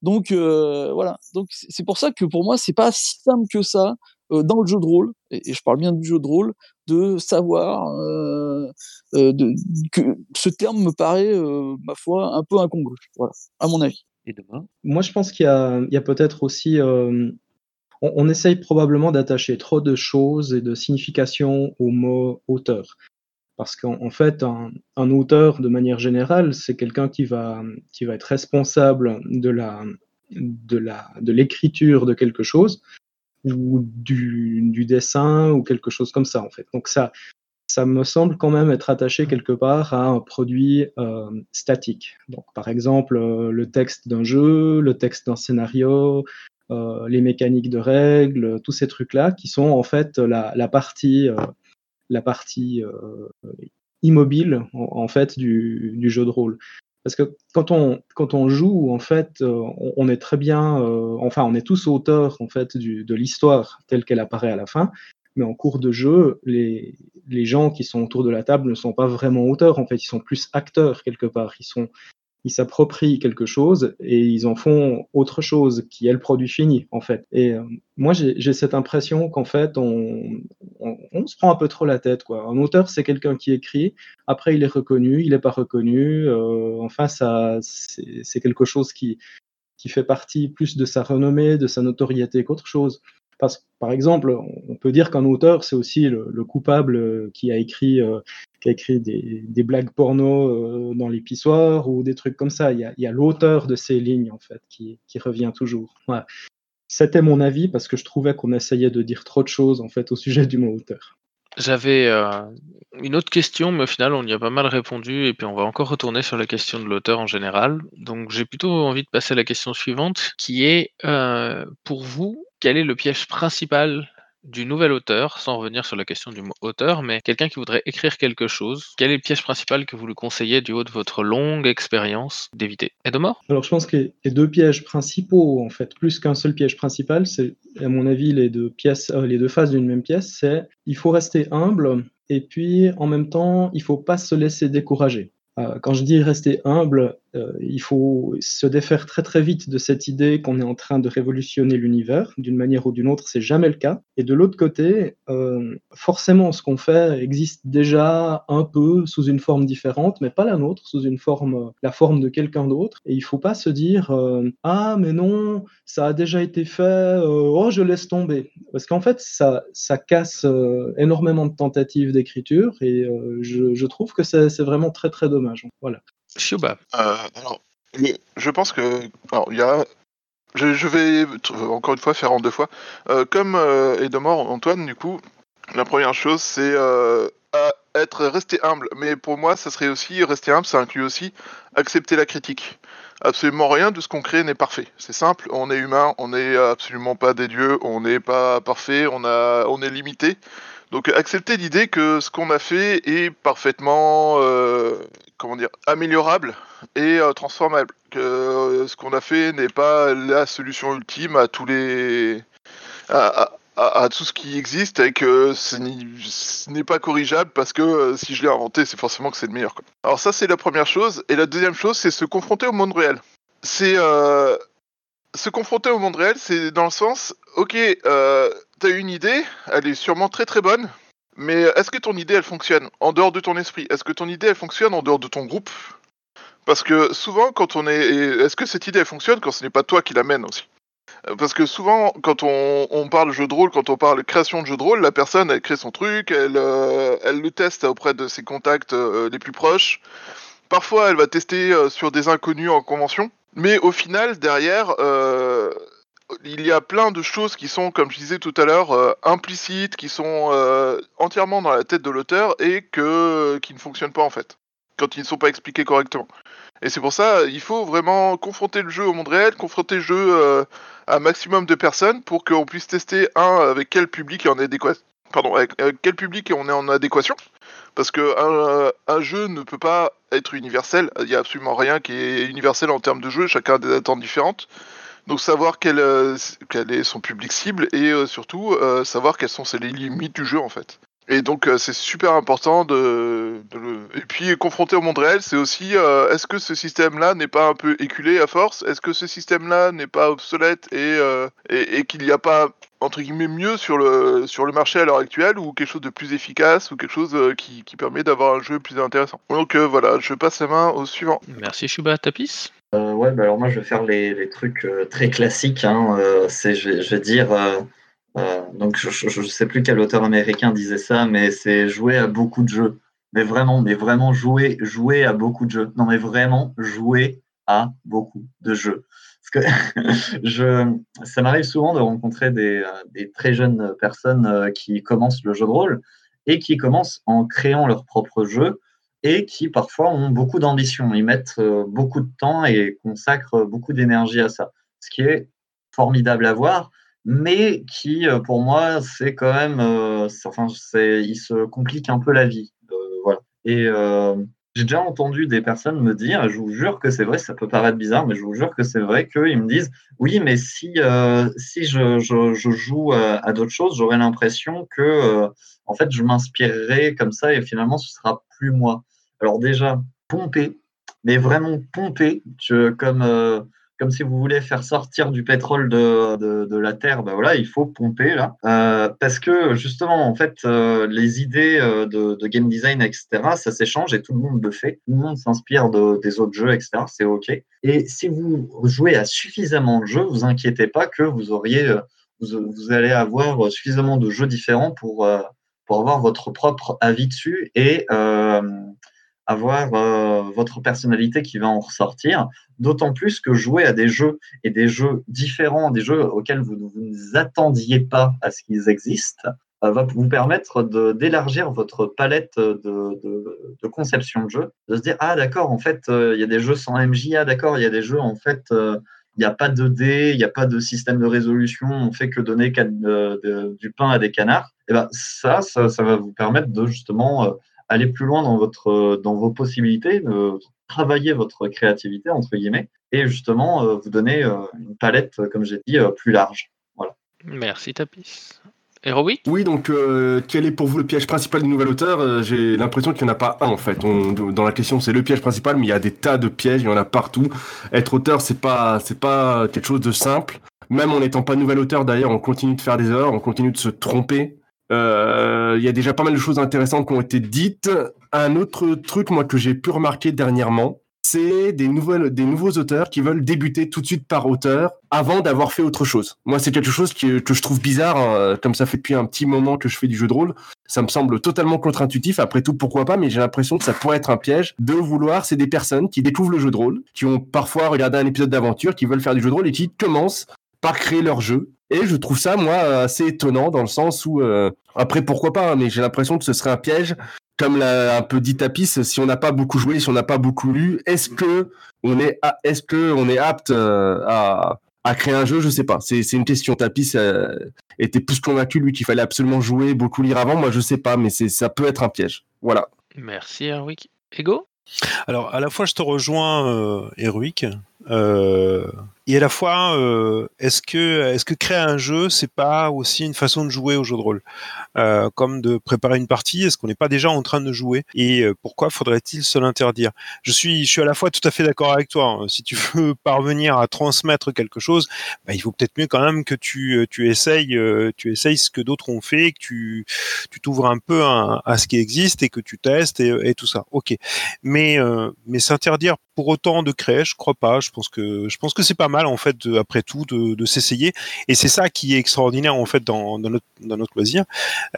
Donc euh, voilà, donc c'est pour ça que pour moi c'est pas si simple que ça euh, dans le jeu de rôle, et, et je parle bien du jeu de rôle, de savoir euh, euh, de, que ce terme me paraît, euh, ma foi, un peu incongru, voilà, à mon avis. Et demain? Moi, je pense qu'il y a, il y a peut-être aussi. euh, on, on essaye probablement d'attacher trop de choses et de signification au mot auteur. Parce qu'en en fait, un, un auteur, de manière générale, c'est quelqu'un qui va, qui va être responsable de la, de la, de l'écriture de quelque chose ou du, du dessin ou quelque chose comme ça, en fait. Donc ça, ça me semble quand même être attaché quelque part à un produit euh, statique. Donc, par exemple, euh, le texte d'un jeu, le texte d'un scénario, euh, les mécaniques de règles, tous ces trucs-là qui sont en fait la, la partie, euh, la partie immobile en, en fait du, du jeu de rôle. Parce que quand on, quand on joue, en fait, euh, on, est très bien, euh, enfin, on est tous auteurs en fait de l'histoire telle qu'elle apparaît à la fin, mais en cours de jeu, les, les gens qui sont autour de la table ne sont pas vraiment auteurs, en fait, ils sont plus acteurs quelque part. Ils sont, ils s'approprient quelque chose et ils en font autre chose qui est le produit fini, en fait. Et euh, moi, j'ai cette impression qu'en fait, on, se prend un peu trop la tête, quoi. Un auteur, c'est quelqu'un qui écrit, après, il est reconnu, il n'est pas reconnu, euh, enfin, ça, c'est quelque chose qui, qui fait partie plus de sa renommée, de sa notoriété qu'autre chose. Parce, par exemple, on peut dire qu'un auteur, c'est aussi le, le coupable qui a écrit, euh, qui a écrit des, des blagues porno euh, dans l'épissoire ou des trucs comme ça. Il y a, il y a l'auteur de ces lignes, en fait, qui, qui revient toujours. Voilà. C'était mon avis parce que je trouvais qu'on essayait de dire trop de choses, en fait, au sujet du mot auteur. J'avais euh, une autre question, mais au final, on y a pas mal répondu, et puis on va encore retourner sur la question de l'auteur en général. Donc, j'ai plutôt envie de passer à la question suivante, qui est euh, pour vous, quel est le piège principal du nouvel auteur, sans revenir sur la question du mot auteur, mais quelqu'un qui voudrait écrire quelque chose, quel est le piège principal que vous lui conseillez du haut de votre longue expérience d'éviter? Edomor Alors, je pense que les deux pièges principaux, en fait, plus qu'un seul piège principal, c'est, à mon avis, les deux pièces, euh, les deux phases d'une même pièce, c'est il faut rester humble et puis, en même temps, il faut pas se laisser décourager. Euh, quand je dis rester humble, euh, il faut se défaire très très vite de cette idée qu'on est en train de révolutionner l'univers d'une manière ou d'une autre. C'est jamais le cas. Et de l'autre côté, euh, forcément, ce qu'on fait existe déjà un peu sous une forme différente, mais pas la nôtre, sous une forme, euh, la forme de quelqu'un d'autre. Et il faut pas se dire ah mais non, ça a déjà été fait, oh je laisse tomber, parce qu'en fait ça casse énormément de tentatives d'écriture et je, je trouve que c'est vraiment très très dommage. Voilà. Shioba. Euh, je pense que. Alors, il y a. Je, vais t- encore une fois faire en deux fois. Euh, comme euh, Edomor, Antoine, du coup, la première chose, c'est euh, être resté humble. Mais pour moi, ça serait aussi rester humble, ça inclut aussi accepter la critique. absolument rien de ce qu'on crée n'est parfait. C'est simple, on est humain, on n'est absolument pas des dieux, on n'est pas parfait, on, a, on est limité. Donc accepter l'idée que ce qu'on a fait est parfaitement, euh, comment dire, améliorable et euh, transformable. Que euh, ce qu'on a fait n'est pas la solution ultime à tous les, à, tout ce qui existe et que ce n'est- pas corrigeable parce que euh, si je l'ai inventé, c'est forcément que c'est le meilleur. quoi. Alors ça, c'est la première chose. Et la deuxième chose, c'est se confronter au monde réel. C'est se confronter au monde réel, c'est dans le sens, ok, euh, t'as une idée, elle est sûrement très très bonne, mais est-ce que ton idée elle fonctionne en dehors de ton esprit? Est-ce que ton idée elle fonctionne en dehors de ton groupe? Parce que souvent, quand on est, est-ce que cette idée elle fonctionne quand ce n'est pas toi qui l'amène aussi? Euh, Parce que souvent, quand on, parle jeu de rôle, quand on parle création de jeu de rôle, la personne elle crée son truc, elle, euh, le teste auprès de ses contacts euh, les plus proches. Parfois, elle va tester sur des inconnus en convention. Mais au final, derrière, il y a plein de choses qui sont, comme je disais tout à l'heure, euh, implicites, qui sont euh, entièrement dans la tête de l'auteur et que, qui ne fonctionnent pas en fait, quand ils ne sont pas expliqués correctement. Et c'est pour ça, il faut vraiment confronter le jeu au monde réel, confronter le jeu euh, à un maximum de personnes pour qu'on puisse tester, un, avec quel public est avec, avec quel public on est en adéquation parce que un, un jeu ne peut pas être universel. Il n'y a absolument rien qui est universel en termes de jeu. Chacun a des attentes différentes. Donc savoir quel, euh, quel est son public cible et euh, surtout euh, savoir quelles sont les limites du jeu en fait. Et donc euh, c'est super important de, le... Et puis confronter au monde réel, c'est aussi est-ce que ce système-là n'est pas un peu éculé à force? Est-ce que ce système-là n'est pas obsolète et, et, qu'il n'y a pas entre guillemets mieux sur le sur le marché à l'heure actuelle ou quelque chose de plus efficace ou quelque chose qui, qui permet d'avoir un jeu plus intéressant? Donc voilà, je passe la main au suivant. Merci Shuba, Tapis? Euh, ouais, bah alors moi je vais faire les, trucs euh, très classiques. Hein, euh, je, vais, dire, donc je ne sais plus quel auteur américain disait ça, mais c'est jouer à beaucoup de jeux. Mais vraiment, mais vraiment jouer, jouer à beaucoup de jeux. Non, mais vraiment jouer à beaucoup de jeux. Parce que ça m'arrive souvent de rencontrer des, des très jeunes personnes qui commencent le jeu de rôle et qui commencent en créant leur propre jeu et qui parfois ont beaucoup d'ambition. Ils mettent euh, beaucoup de temps et consacrent beaucoup d'énergie à ça. Ce qui est formidable à voir, mais qui, euh, pour moi, c'est quand même. euh, enfin, c'est, il se complique un peu la vie. Voilà. Et j'ai déjà entendu des personnes me dire, je vous jure que c'est vrai, ça peut paraître bizarre, mais je vous jure que c'est vrai, qu'ils me disent Oui, mais si, si je, joue à, d'autres choses, j'aurais l'impression que. en fait, je m'inspirerai comme ça et finalement, ce sera plus moi. Alors déjà, pomper, mais vraiment pomper, comme, euh, comme si vous voulez faire sortir du pétrole de, de, la terre, ben voilà, il faut pomper là. Euh, parce que justement, en fait, euh, les idées de, game design, etc., ça s'échange et tout le monde le fait. Tout le monde s'inspire de, des autres jeux, etc., c'est OK. Et si vous jouez à suffisamment de jeux, vous inquiétez pas que vous auriez, vous, vous allez avoir suffisamment de jeux différents pour, pour avoir votre propre avis dessus et avoir euh, votre personnalité qui va en ressortir. D'autant plus que jouer à des jeux et des jeux différents, des jeux auxquels vous ne vous attendiez pas à ce qu'ils existent, euh, va vous permettre d'élargir votre palette de, de, conception de jeu, de se dire ah d'accord en fait euh, il y a des jeux sans MJ, ah d'accord il y a des jeux en fait il n'y a pas de dés, il n'y a pas de système de résolution, on fait que donner du pain à des canards. Et ben ça, ça, ça va vous permettre de justement aller plus loin dans votre euh, dans vos possibilités, de travailler votre créativité entre guillemets, et justement euh, vous donner euh, une palette, euh, comme j'ai dit, euh, plus large. Voilà. Merci Tapis. Heroic Oui, donc euh, quel est pour vous le piège principal du nouvel auteur? Euh, J'ai l'impression qu'il n'y en a pas un en fait. On- dans la question, c'est le piège principal, mais il y a des tas de pièges, il y en a partout. Être auteur, c'est pas, c'est pas quelque chose de simple. Même en n'étant pas nouvel auteur, d'ailleurs, on continue de faire des erreurs, on continue de se tromper. Euh, Il y a déjà pas mal de choses intéressantes qui ont été dites. Un autre truc, moi, que j'ai pu remarquer dernièrement, c'est des, nouvelles, des nouveaux auteurs qui veulent débuter tout de suite par auteur avant d'avoir fait autre chose. Moi, c'est quelque chose que je trouve bizarre, hein, comme ça fait depuis un petit moment que je fais du jeu de rôle. Ça me semble totalement contre-intuitif. Après tout, pourquoi pas, mais j'ai l'impression que ça pourrait être un piège de vouloir. C'est des personnes qui découvrent le jeu de rôle, qui ont parfois regardé un épisode d'aventure, qui veulent faire du jeu de rôle et qui commencent par créer leur jeu. Et je trouve ça, moi, assez étonnant dans le sens où, euh, après, pourquoi pas, hein, mais j'ai l'impression que ce serait un piège comme l'a un peu dit Tapis, si on n'a pas beaucoup joué, si on n'a pas beaucoup lu, est-ce que on est, est-ce que on est apte euh, à, à créer un jeu? Je sais pas. C'est c'est une question. Tapis euh, était plus convaincu lui qu'il fallait absolument jouer, beaucoup lire avant. Moi, je sais pas, mais c'est ça peut être un piège. Voilà. Merci, Erwick. Ego? Alors, à la fois, je te rejoins, euh, Erwick, euh, et à la fois, euh, est-ce que, créer un jeu, c'est pas aussi une façon de jouer au jeu de rôle, Euh, comme de préparer une partie? Est-ce qu'on n'est pas déjà en train de jouer? Et euh, pourquoi faudrait-il se l'interdire? Je suis, je suis à la fois tout à fait d'accord avec toi. hein. Si tu veux parvenir à transmettre quelque chose, bah, il vaut peut-être mieux quand même que tu, tu essayes, tu essayes ce que d'autres ont fait, que tu, tu t'ouvres un peu à, ce qui existe et que tu testes et, tout ça. Ok mais mais s'interdire pour autant de créer, je crois pas. Je pense que je pense que c'est pas mal en fait après tout de, s'essayer. Et c'est ça qui est extraordinaire en fait dans, dans notre dans notre loisir,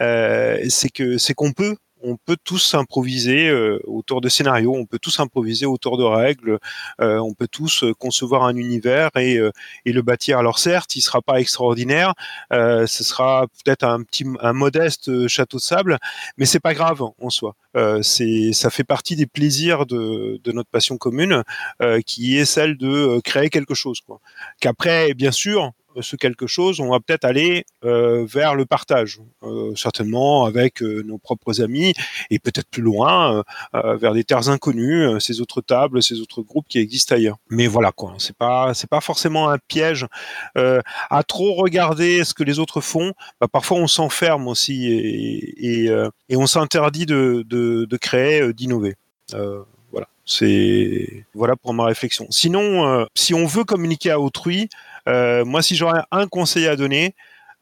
euh, c'est que c'est qu'on peut on peut tous improviser euh, autour de scénarios, on peut tous improviser autour de règles, euh, on peut tous euh, concevoir un univers et, euh, et le bâtir. Alors certes, il sera pas extraordinaire, euh, ce sera peut-être un petit, un modeste château de sable, mais c'est pas grave en soi. C'est, ça fait partie des plaisirs de, de notre passion commune, qui est celle de créer quelque chose. Quoi. Qu'après, bien sûr, ce quelque chose, on va peut-être aller euh, vers le partage, euh, certainement avec euh, nos propres amis, et peut-être plus loin, euh, euh, vers des terres inconnues, euh, ces autres tables, ces autres groupes qui existent ailleurs. Mais voilà quoi, c'est pas c'est pas forcément un piège. Euh, à trop regarder ce que les autres font, bah, parfois on s'enferme aussi et, et, euh, on s'interdit de, de, de créer, euh, d'innover. Euh, voilà, c'est voilà pour ma réflexion. Sinon, euh, si on veut communiquer à autrui, euh, moi si j'aurais un conseil à donner,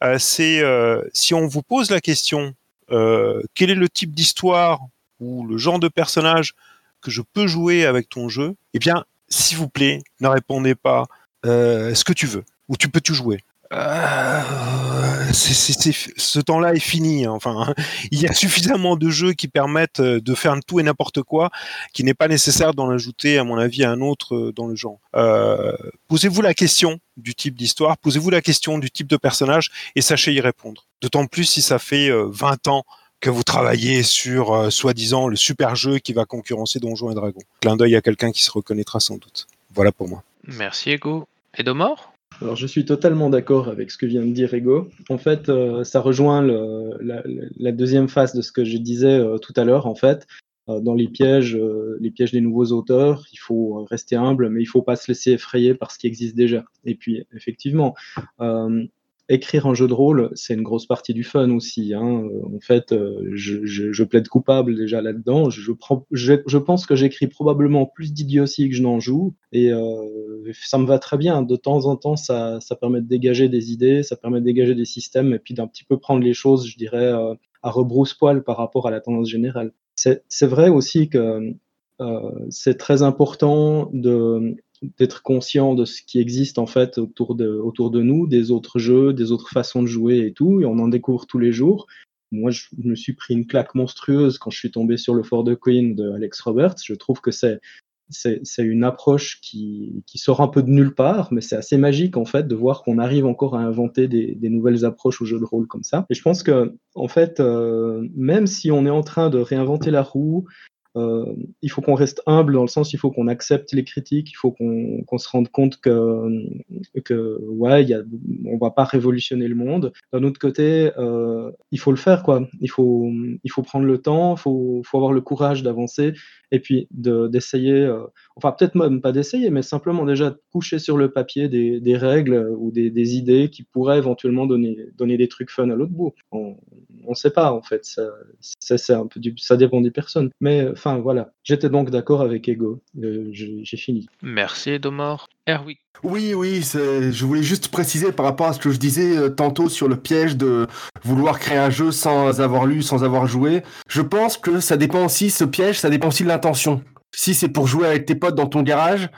euh, c'est euh, si on vous pose la question, euh, quel est le type d'histoire ou le genre de personnage que je peux jouer avec ton jeu, eh bien, s'il vous plaît, ne répondez pas euh, ce que tu veux ou tu peux tout jouer. Euh, c'est- c'est- c'est- ce temps-là est fini. hein. Enfin, il y a suffisamment de jeux qui permettent euh, de faire tout et n'importe quoi, qui n'est pas nécessaire d'en ajouter, à mon avis, un autre euh, dans le genre. Euh, posez-vous la question du type d'histoire, posez-vous la question du type de personnage et sachez y répondre. D'autant plus si ça fait euh, 20 ans que vous travaillez sur, soi-disant, le super jeu qui va concurrencer Donjons et Dragons. Clin d'œil à quelqu'un qui se reconnaîtra sans doute. Voilà pour moi. Merci, Ego. Edomor? Alors, je suis totalement d'accord avec ce que vient de dire Ego. En fait, euh, ça rejoint la, deuxième phase de ce que je disais euh, tout à l'heure. En fait, Euh, dans les pièges, les pièges des nouveaux auteurs, il faut rester humble, mais il faut pas se laisser effrayer par ce qui existe déjà. Et puis, effectivement, écrire un jeu de rôle, c'est une grosse partie du fun aussi. hein. Euh, En fait, euh, je, plaide coupable déjà là-dedans. Je, pense que j'écris probablement plus d'idioties que je n'en joue, et euh, ça me va très bien. De temps en temps, ça, permet de dégager des idées, ça permet de dégager des systèmes, et puis d'un petit peu prendre les choses, je dirais, à rebrousse-poil par rapport à la tendance générale. C'est vrai aussi que c'est très important de d'être conscient de ce qui existe en fait autour de, autour de nous, des autres jeux, des autres façons de jouer et tout, et on en découvre tous les jours. Moi, je me suis pris une claque monstrueuse quand je suis tombé sur le Fort de Queen de Alex Roberts. Je trouve que c'est c'est une approche qui, qui sort un peu de nulle part, mais c'est assez magique en fait de voir qu'on arrive encore à inventer des, nouvelles approches au jeu de rôle comme ça. Et je pense que en fait, euh, même si on est en train de réinventer la roue, euh, il faut qu'on reste humble dans le sens il faut qu'on accepte les critiques, il faut qu'on se rende compte que, que ouais, y a, on va pas révolutionner le monde. D'un autre côté, euh, il faut le faire quoi. Il faut, il faut prendre le temps, il faut, faut avoir le courage d'avancer et puis de- d'essayer, euh, enfin peut-être même pas d'essayer, mais simplement déjà de coucher sur le papier des, règles ou des, idées qui pourraient éventuellement donner, des trucs fun à l'autre bout. Ne sait pas en fait, ça, ça, c'est un peu du, ça dépend des personnes. Mais enfin voilà, j'étais donc d'accord avec Ego, Euh, j'ai fini. Merci, Edomor. Erwick. Oui, oui, je voulais juste préciser par rapport à ce que je disais euh, tantôt sur le piège de vouloir créer un jeu sans avoir lu, sans avoir joué. Je pense que ça dépend aussi, ce piège, ça dépend aussi de l'intention. Si c'est pour jouer avec tes potes dans ton garage,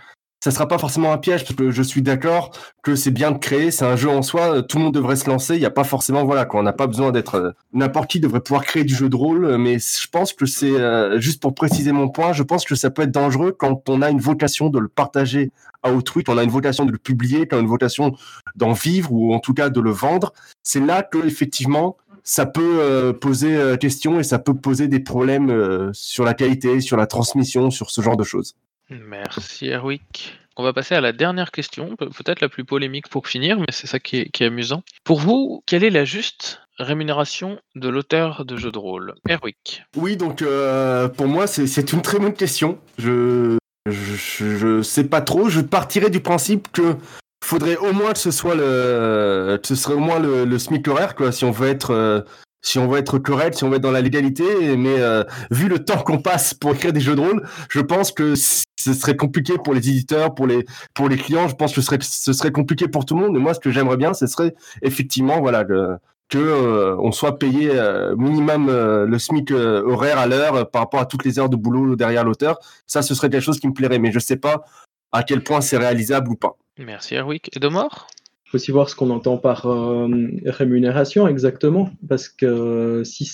ça sera pas forcément un piège parce que je suis d'accord que c'est bien de créer, c'est un jeu en soi, euh, tout le monde devrait se lancer, il n'y a pas forcément, voilà, quoi, on n'a pas besoin d'être, euh, n'importe qui devrait pouvoir créer du jeu de rôle, euh, mais je pense que c'est, juste pour préciser mon point, je pense que ça peut être dangereux quand on a une vocation de le partager à autrui, quand on a une vocation de le publier, quand on a une vocation d'en vivre ou en tout cas de le vendre. C'est là que, effectivement, ça peut poser question et ça peut poser des problèmes sur la qualité, sur la transmission, sur ce genre de choses. Merci Erwick. On va passer à la dernière question, pe- peut-être la plus polémique pour finir, mais c'est ça qui est, amusant. Pour vous, quelle est la juste rémunération de l'auteur de jeux de rôle? Erwick. Oui, donc euh, pour moi, c'est- une très bonne question. Je, je, sais pas trop. Je partirais du principe que faudrait au moins que ce soit le, que ce serait au moins le, le SMIC horaire, quoi, si on veut être, euh, si on veut être correct, si on veut être dans la légalité. Mais euh, vu le temps qu'on passe pour écrire des jeux de rôle, je pense que ce serait compliqué pour les éditeurs, pour les, pour les clients. Je pense que ce serait, compliqué pour tout le monde. Et moi, ce que j'aimerais bien, ce serait effectivement, voilà, que euh, on soit payé euh, minimum le SMIC horaire à l'heure par rapport à toutes les heures de boulot derrière l'auteur. Ça, ce serait quelque chose qui me plairait, mais je sais pas à quel point c'est réalisable ou pas. Merci Erwick. Et de mort faut aussi voir ce qu'on entend par euh, rémunération exactement, parce que s'il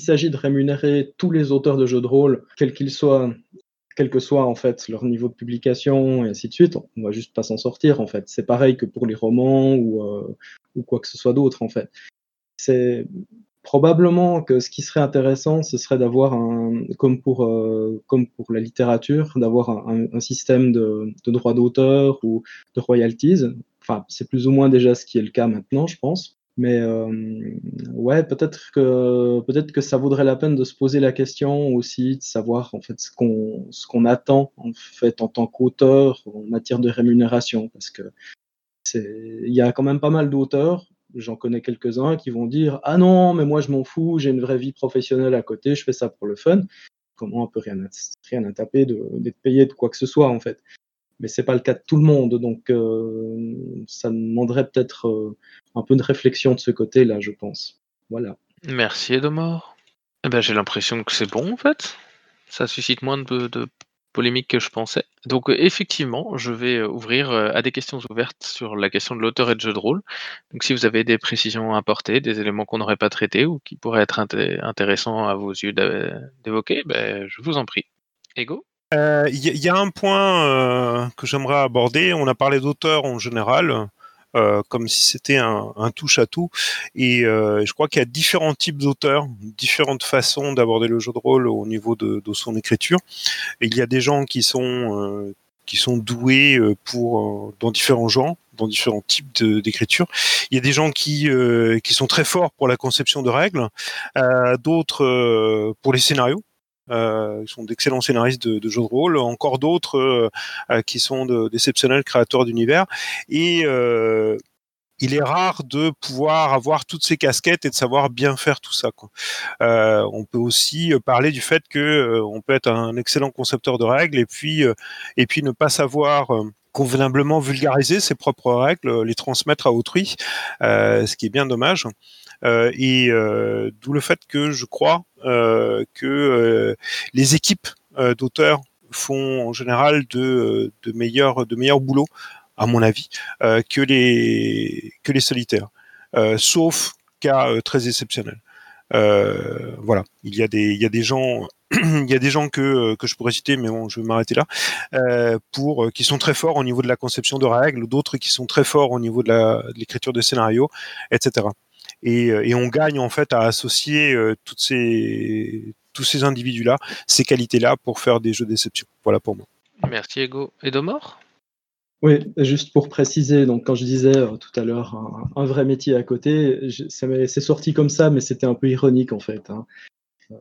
s'agit de rémunérer tous les auteurs de jeux de rôle, quels qu'ils soient, quel que soit en fait leur niveau de publication et ainsi de suite, on va juste pas s'en sortir en fait. C'est pareil que pour les romans ou, euh, ou quoi que ce soit d'autre en fait. C'est probablement que ce qui serait intéressant, ce serait d'avoir un, comme pour, euh, comme pour la littérature, d'avoir un, un système de, de droits d'auteur ou de royalties. C'est plus ou moins déjà ce qui est le cas maintenant, je pense. Mais euh, ouais, peut-être que peut-être que ça vaudrait la peine de se poser la question aussi de savoir en fait ce qu'on ce qu'on attend en fait en tant qu'auteur en matière de rémunération, parce que il y a quand même pas mal d'auteurs j'en connais quelques-uns qui vont dire Ah non, mais moi je m'en fous, j'ai une vraie vie professionnelle à côté, je fais ça pour le fun. Comment on peut rien à, rien à taper d'être payé de quoi que ce soit en fait. Mais c'est pas le cas de tout le monde, donc euh, ça demanderait peut-être euh, un peu de réflexion de ce côté-là, je pense. Voilà. Merci Edomor. Eh ben, j'ai l'impression que c'est bon en fait. Ça suscite moins de, de polémiques que je pensais. Donc effectivement, je vais euh, ouvrir à des questions ouvertes sur la question de l'auteur et de jeu de rôle. Donc si vous avez des précisions à apporter, des éléments qu'on n'aurait pas traités ou qui pourraient être inté- intéressants à vos yeux d'évoquer, ben, je vous en prie. Ego? Euh, Il y, a- il y a un point euh, que j'aimerais aborder. On a parlé d'auteurs en général, euh, comme si c'était un, un touche-à-tout. Et euh, je crois qu'il y a différents types d'auteurs, différentes façons d'aborder le jeu de rôle au niveau de, de son écriture. Et il y a des gens qui sont euh, qui sont doués euh, pour euh, dans différents genres, dans différents types d'écriture. Il y a des gens qui euh, qui sont très forts pour la conception de règles, euh, d'autres euh, pour les scénarios. Euh, ils sont d'excellents scénaristes de, jeux de rôle, encore d'autres euh, euh, qui sont de- d'exceptionnels créateurs d'univers. Et il est rare de pouvoir avoir toutes ces casquettes et de savoir bien faire tout ça. On peut aussi parler du fait que euh, on peut être un excellent concepteur de règles et puis et puis ne pas savoir convenablement vulgariser ses propres règles, les transmettre à autrui, ce qui est bien dommage. Euh, et euh, d'où le fait que je crois euh, que les équipes d'auteurs font en général de, de meilleurs de meilleurs boulots à mon avis que les que les solitaires. Sauf cas très exceptionnels euh, voilà. Il y a des il y a des gens il y a des gens que que je pourrais citer mais bon je vais m'arrêter là euh, pour qui sont très forts au niveau de la conception de règles d'autres qui sont très forts au niveau de la de l'écriture de scénario etc et, euh, et on gagne en fait à associer euh, toutes ces tous ces individus là ces qualités là pour faire des jeux d'exception voilà pour moi Merci Ego. Edomor Oui, juste pour préciser, donc quand je disais euh, tout à l'heure un, un vrai métier à côté, je- ça m'est- c'est sorti comme ça, mais c'était un peu ironique en fait. hein.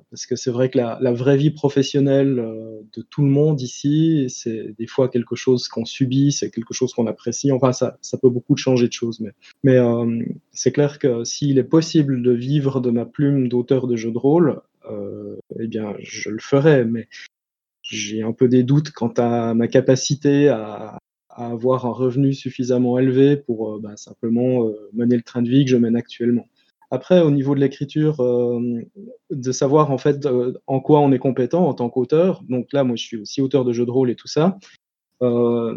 Parce que c'est vrai que la, vraie vie professionnelle euh, de tout le monde ici, c'est des fois quelque chose qu'on subit, c'est quelque chose qu'on apprécie. Enfin, ça, peut beaucoup changer de choses. Mais, euh, c'est clair que s'il est possible de vivre de ma plume d'auteur de jeux de rôle, euh, eh bien, je le ferai. Mais j'ai un peu des doutes quant à ma capacité à, avoir un revenu suffisamment élevé pour bah, simplement mener le train de vie que je mène actuellement. Après, au niveau de l'écriture, euh, de savoir en fait euh, en quoi on est compétent en tant qu'auteur. Donc là, moi, je suis aussi auteur de jeux de rôle et tout ça. Euh,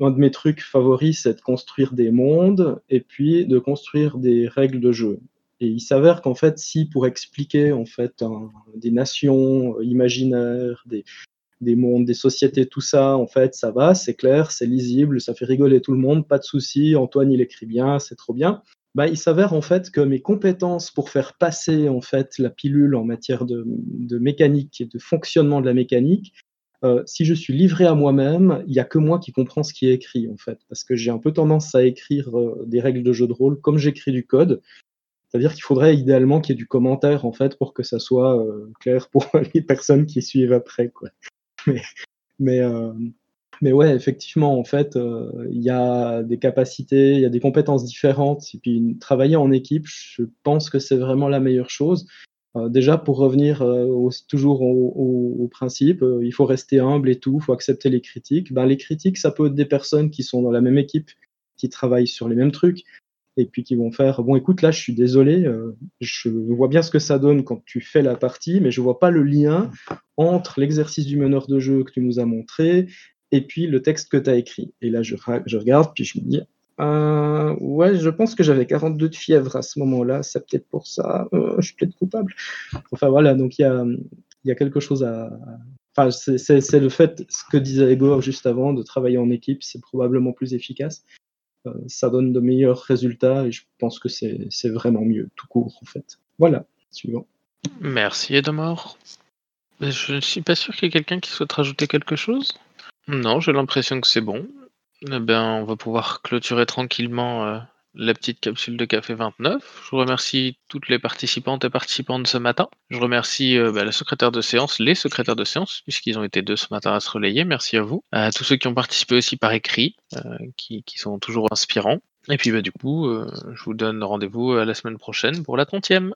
un de mes trucs favoris, c'est de construire des mondes et puis de construire des règles de jeu. Et il s'avère qu'en fait, si pour expliquer en fait des nations imaginaires, des, des mondes, des sociétés, tout ça, en fait, ça va, c'est clair, c'est lisible, ça fait rigoler tout le monde, pas de souci. Antoine, il écrit bien, c'est trop bien. Bah, il s'avère en fait que mes compétences pour faire passer en fait la pilule en matière de, mécanique et de fonctionnement de la mécanique, euh, si je suis livré à moi-même, il n'y a que moi qui comprends ce qui est écrit en fait, parce que j'ai un peu tendance à écrire euh, des règles de jeu de rôle comme j'écris du code. C'est-à-dire qu'il faudrait idéalement qu'il y ait du commentaire en fait pour que ça soit euh, clair pour les personnes qui suivent après. Mais mais ouais, effectivement, en fait, euh, il y a des capacités, il y a des compétences différentes. Et puis, travailler en équipe, je pense que c'est vraiment la meilleure chose. Euh, déjà, pour revenir euh, toujours au, principe, il faut rester humble et tout, il faut accepter les critiques. Ben, les critiques, ça peut être des personnes qui sont dans la même équipe, qui travaillent sur les mêmes trucs, et puis qui vont faire Bon, écoute, là, je suis désolé, je vois bien ce que ça donne quand tu fais la partie, mais je vois pas le lien entre l'exercice du meneur de jeu que tu nous as montré et puis le texte que tu as écrit. Et là, je, regarde, puis je me dis, euh, ouais, je pense que j'avais 42 de fièvre à ce moment-là, c'est peut-être pour ça, euh, je suis peut-être coupable. Enfin voilà, donc il y a, quelque chose à... Enfin, c'est- le fait, ce que disait Egor juste avant, de travailler en équipe, c'est probablement plus efficace. Euh, ça donne de meilleurs résultats et je pense que c'est vraiment mieux, tout court en fait. Voilà, suivant. Merci Edmore. Je ne suis pas sûr qu'il y ait quelqu'un qui souhaite rajouter quelque chose. Non, j'ai l'impression que c'est bon. Eh ben, on va pouvoir clôturer tranquillement euh, la petite capsule de Café 29. Je vous remercie toutes les participantes et participants de ce matin. Je remercie euh, bah, la secrétaire de séance, les secrétaires de séance, puisqu'ils ont été deux ce matin à se relayer. Merci à vous. À tous ceux qui ont participé aussi par écrit, euh, qui, sont toujours inspirants. Et puis bah, du coup, je vous donne rendez-vous à la semaine prochaine pour la 30e.